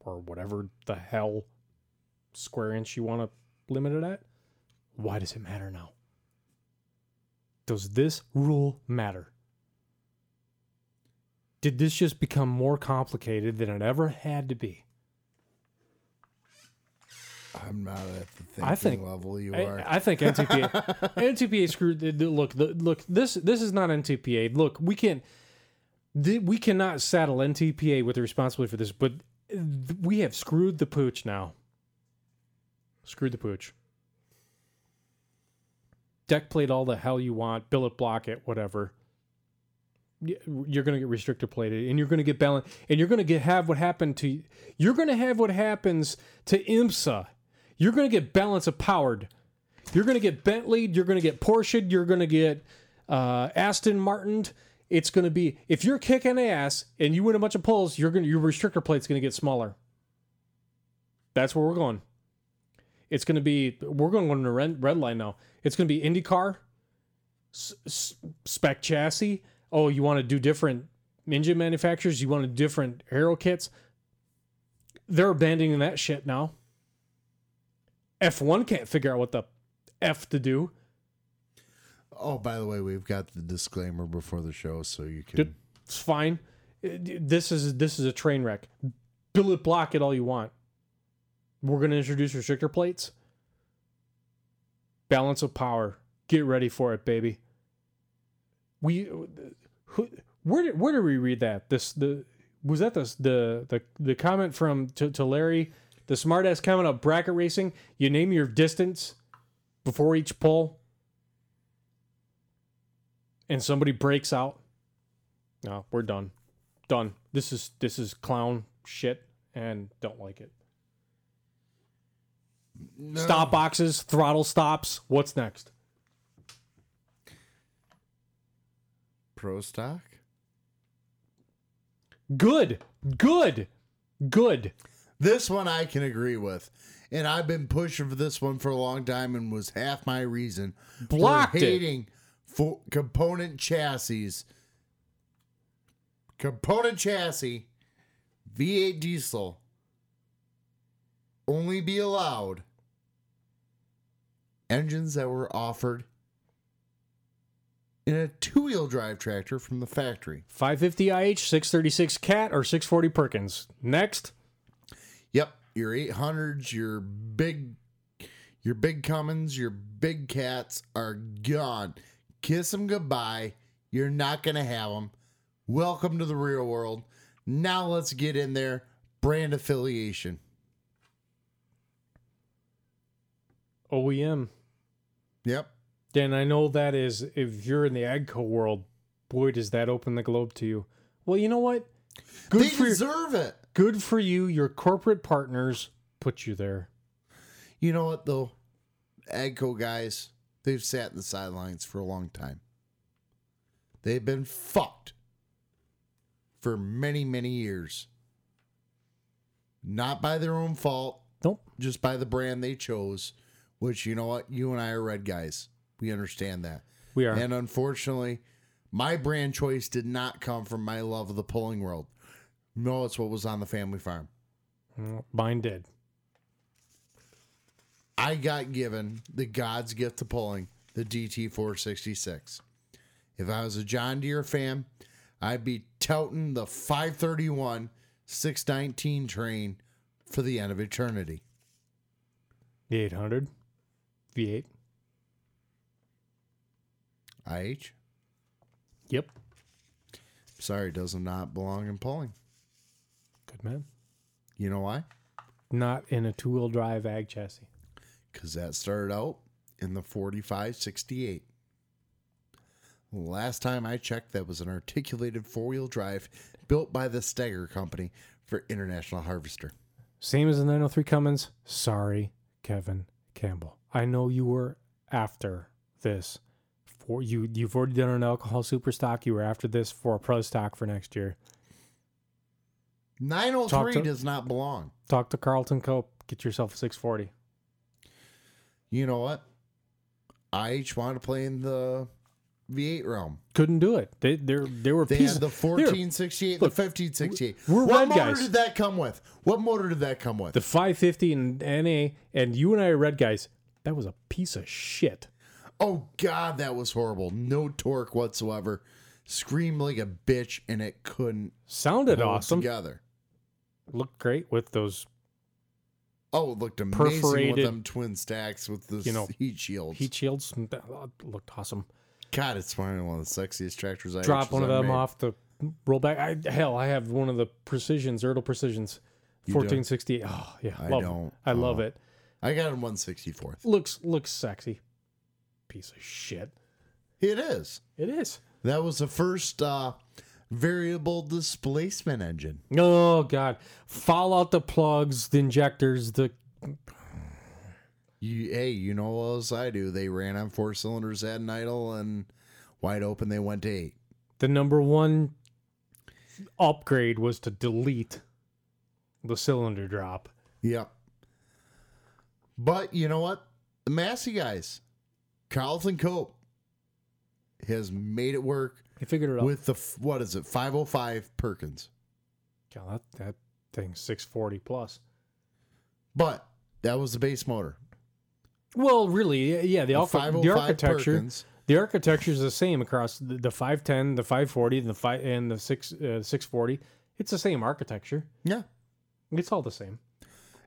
or whatever the hell square inch you want to limit it at, why does it matter now? Does this rule matter? Did this just become more complicated than it ever had to be? I'm not at the thinking I think level you I, are. I think NTPA NTPA screwed. the- the- Look, the, look. This this is not NTPA. Look, we can't. We cannot saddle NTPA with the responsibility for this, but we have screwed the pooch now. Screwed the pooch. Deck plate all the hell you want, billet block it, whatever. You're gonna get restrictor plated, and you're gonna get balance, and you're gonna get have what happened to. You're gonna have what happens to IMSA. You're gonna get balance of powered. You're gonna get Bentley. You're gonna get Porsche. You're gonna get uh, Aston Martin. It's gonna be if you're kicking ass and you win a bunch of pulls, you're gonna your restrictor plate's gonna get smaller. That's where we're going. It's gonna be we're going the red, red line now. It's gonna be IndyCar, spec chassis. Oh, you want to do different engine manufacturers? You want to different aero kits? They're abandoning that shit now. F1 can't figure out what the F to do. Oh, by the way, we've got the disclaimer before the show, so you can. Dude, It's fine. Uh, this is this is a train wreck. Billet block it all you want. We're gonna introduce restrictor plates. Balance of power. Get ready for it, baby. We, uh, who, where did where did we read that? This the was that the the the, the comment from to, to Larry, the smartass comment of bracket racing. You name your distance before each pull, and somebody breaks out. No, we're done. Done. This is this is clown shit and don't like it. Stop boxes, throttle stops. What's next? Pro stock? Good. Good. Good. This one I can agree with. And I've been pushing for this one for a long time and was half my reason Blocked for it. hating for component chassis. Component chassis, V8 diesel, only be allowed engines that were offered in a two wheel drive tractor from the factory. 550 IH, 636 Cat, or 640 Perkins. Next. Yep, your 800s, your big your big Cummins, your big cats are gone. Kiss them goodbye. You're not going to have them. Welcome to the real world. Now let's get in there. Brand affiliation. OEM. Yep. Dan, I know that is, if you're in the AGCO world, boy, does that open the globe to you. Well, you know what? Good they deserve it. Good for you. Your corporate partners put you there. You know what, though? Agco guys, they've sat in the sidelines for a long time. They've been fucked for many, many years. Not by their own fault. Nope. Just by the brand they chose, which, you know what? You and I are red guys. We understand that. We are. And unfortunately, my brand choice did not come from my love of the pulling world. No, it's what was on the family farm. Well, Mine did. I got given the God's gift to pulling, the DT 466. If I was a John Deere fan, I'd be touting the 531 619 train for the end of eternity. The 800 V8. IH? Yep. Sorry, does not belong in pulling. Man. You know why? Not in a two wheel drive ag chassis. Because that started out in the 4568. Last time I checked, that was an articulated four wheel drive built by the Steiger Company for International Harvester. Same as the 903 Cummins. Sorry, Kevin Campbell. I know you were after this. For you, you've already done an alcohol super stock. You were after this for a pro stock for next year. 903 to- does not belong. Talk to Carlton Cope. Get yourself a 640. You know what? IH wanted to play in the V8 realm. Couldn't do it. They they they were They pieces. had the they were- 1468, Look, the 1568. we're what red motor guys. did that come with? What motor did that come with? The 550 and NA, and you and I are red guys. That was a piece of shit. oh God, that was horrible. No torque whatsoever. Screamed like a bitch, and it couldn't Sounded awesome. together. Looked great with those Oh, it looked amazing with them twin stacks with the You know, heat shields. heat shields. Looked awesome. God, it's probably one of the sexiest tractors I Drop one of them off the rollback. I, hell, I have one of the precisions, Ertl precisions, You 1468. Oh yeah, I love don't. I love Oh. it. I got a 164th. Looks looks sexy. Piece of shit. It is. It is. That was the first uh, variable displacement engine. Oh god, fall out the plugs, the injectors, the You, hey, you know what else I do? They ran on four cylinders at an idle and wide open. They went to eight. the number one upgrade was to delete the cylinder drop. Yep. But you know what? The Massey guys, Carlton Cope, has made it work He figured it out. with the what is it 505 Perkins. God, that that thing's six forty plus. But that was the base motor. Well, really, yeah. The, alpha, the 505 architecture, Perkins. the architecture is the same across the, the 510, the 540, and the five and the six uh, 640. It's the same architecture. Yeah. It's all the same.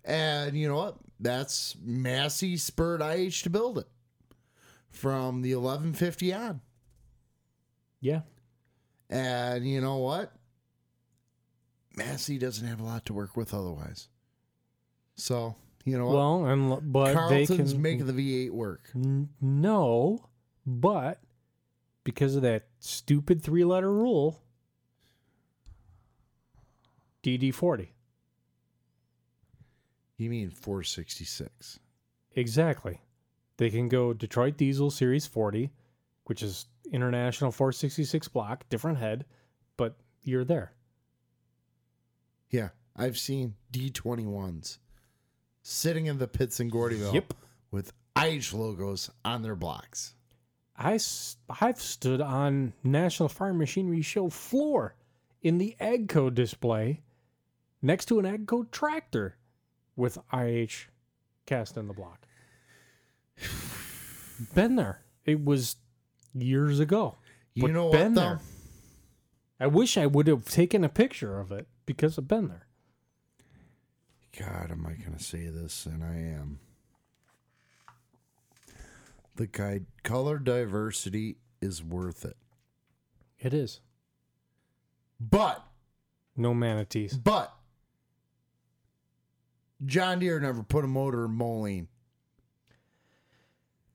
And you know what? That's Massey spurred IH to build it from the 1150 on. Yeah. And you know what? Massey doesn't have a lot to work with otherwise. So, you know what? Well, and but Carlton's they can making the V8 work. N- no, but because of that stupid three-letter rule, DD40. You mean 466? Exactly. They can go Detroit Diesel Series 40, which is International 466 block, different head, but you're there. Yeah, I've seen D21s sitting in the pits in Gordyville Yep. with IH logos on their blocks. I, I've stood on National Farm Machinery Show floor in the AGCO display next to an AGCO tractor with IH cast in the block. Been there. It was years ago. You but know been what, there. I wish I would have taken a picture of it because I've been there. God, am I going to say this? And I am. The guide color diversity is worth it. It is. But, No manatees. but, John Deere never put a motor in Moline.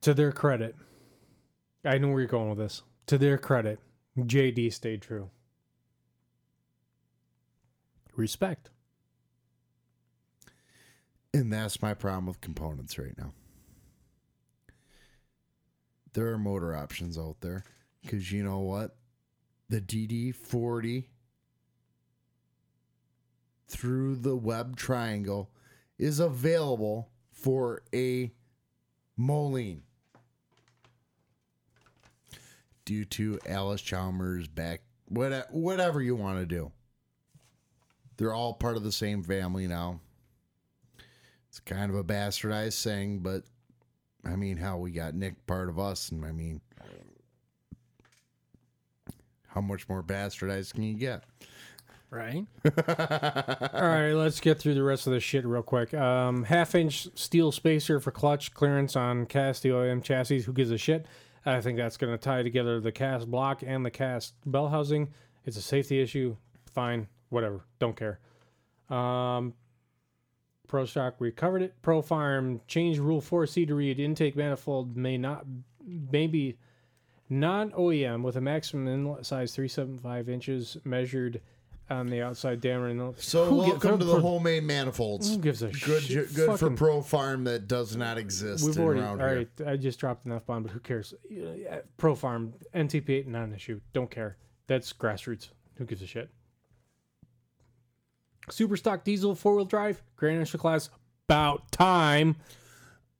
To their credit, I know where you're going with this. To their credit, JD stayed true. Respect. And that's my problem with components right now. There are motor options out there because you know what? The DD40 through the web triangle is available for a Moline due to Allis Chalmers back whatever, whatever you want to do. They're all part of the same family now. It's kind of a bastardized saying, but I mean, how we got Nick part of us, and I mean, how much more bastardized can you get? Right. All right, let's get through the rest of this shit real quick. Um, half inch steel spacer for clutch clearance on cast OEM chassis. Who gives a shit? I think that's going to tie together the cast block and the cast bell housing. It's a safety issue. Fine, whatever. Don't care. Um, Pro Stock, recovered it. Pro Farm, change Rule 4C to read intake manifold may not, maybe non OEM with a maximum inlet size 375 inches measured on the outside diameter. inlet. So Who gi- welcome to the for- homemade manifolds. Who gives a good? shit? Good for Pro Farm that does not exist We've already. around All here. right, I just dropped an F bomb, but who cares? Pro Farm, NTPA, not an issue. Don't care. That's grassroots. Who gives a shit? Super stock diesel four wheel drive, Grand National class. About time.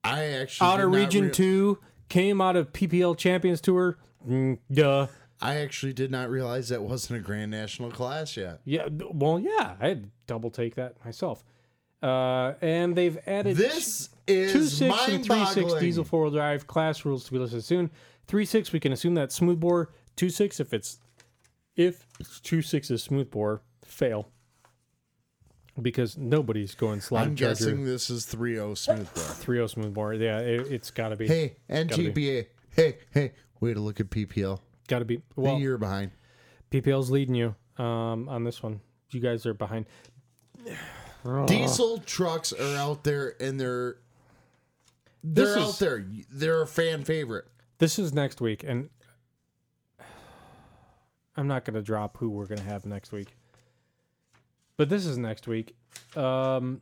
I actually Outer did not Region rea- Two came out of PPL Champions Tour. Mm, duh. I actually did not realize that wasn't a Grand National class yet. Yeah. Well, yeah. I had double take that myself. Uh, and they've added This is two six and three six mind-boggling. diesel four wheel drive class rules to be listed soon. Three six we can assume that smooth bore. Two six if it's if two six is smooth bore fail because nobody's going slot I'm charger guessing this is 3.0 smooth bore. three oh smooth bore. Yeah, it, it's got to be. Hey, be. Hey, hey, way to look at PPL. Got to be. Well, Well, a year behind. PPL's leading you um, on this one. You guys are behind. Diesel trucks are out there and they're they're This out is- there. They're a fan favorite. This is next week, and I'm not going to drop who we're going to have next week. But this is next week. Um,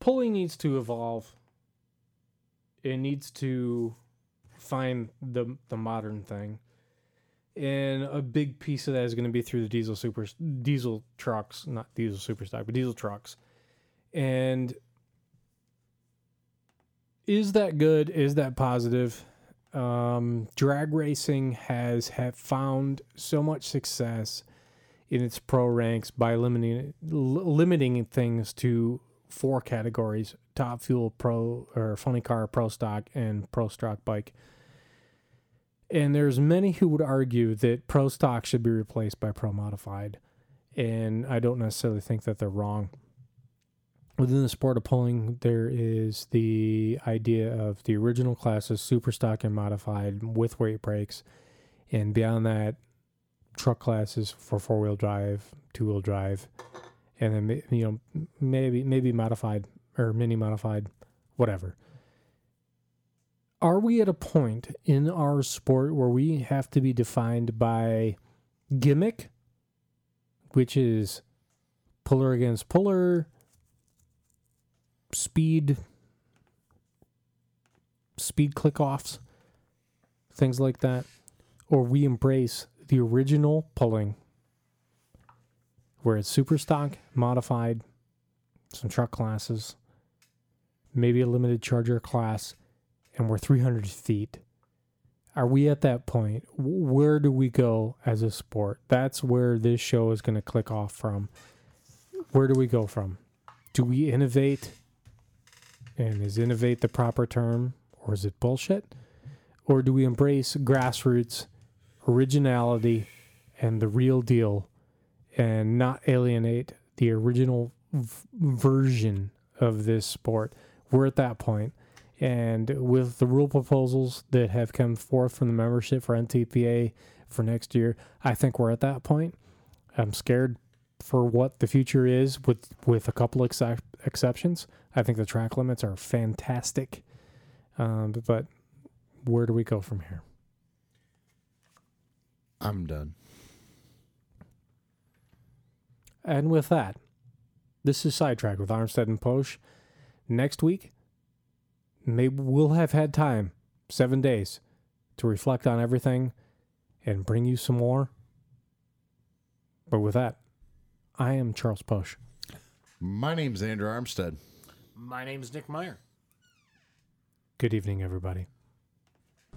Pulley needs to evolve. It needs to find the the modern thing, and a big piece of that is going to be through the diesel super diesel trucks, not diesel super stock, but diesel trucks, and is that good? Is that positive? um, drag racing has have found so much success in its pro ranks by limiting limiting things to four categories: top fuel, pro or funny car, pro stock, and pro stock bike. And there's many who would argue that pro stock should be replaced by pro modified, and I don't necessarily think that they're wrong. Within the sport of pulling, there is the idea of the original classes, super stock and modified with weight brakes, and beyond that, truck classes for four wheel drive, two wheel drive, and then you know maybe maybe modified or mini modified, whatever. Are we at a point in our sport where we have to be defined by gimmick, which is puller against puller, speed speed click offs things like that or we embrace the original pulling where it's super stock modified some truck classes maybe a limited charger class and we're 300 feet are we at that point where do we go as a sport that's where this show is going to click off from where do we go from do we innovate and is innovate the proper term, or is it bullshit? Or do we embrace grassroots, originality, and the real deal, and not alienate the original v- version of this sport? We're at that point. And with the rule proposals that have come forth from the membership for NTPA for next year, I think we're at that point. I'm scared for what the future is with with a couple excep exceptions. I think the track limits are fantastic. Um, but where do we go from here? I'm done. And with that, this is Sidetrack with Armstead and Posh. Next week, maybe we'll have had time, seven days, to reflect on everything and bring you some more. But with that, I am Charles Posh. My name's Andrew Armstead. My name's Nick Meyer. Good evening, everybody.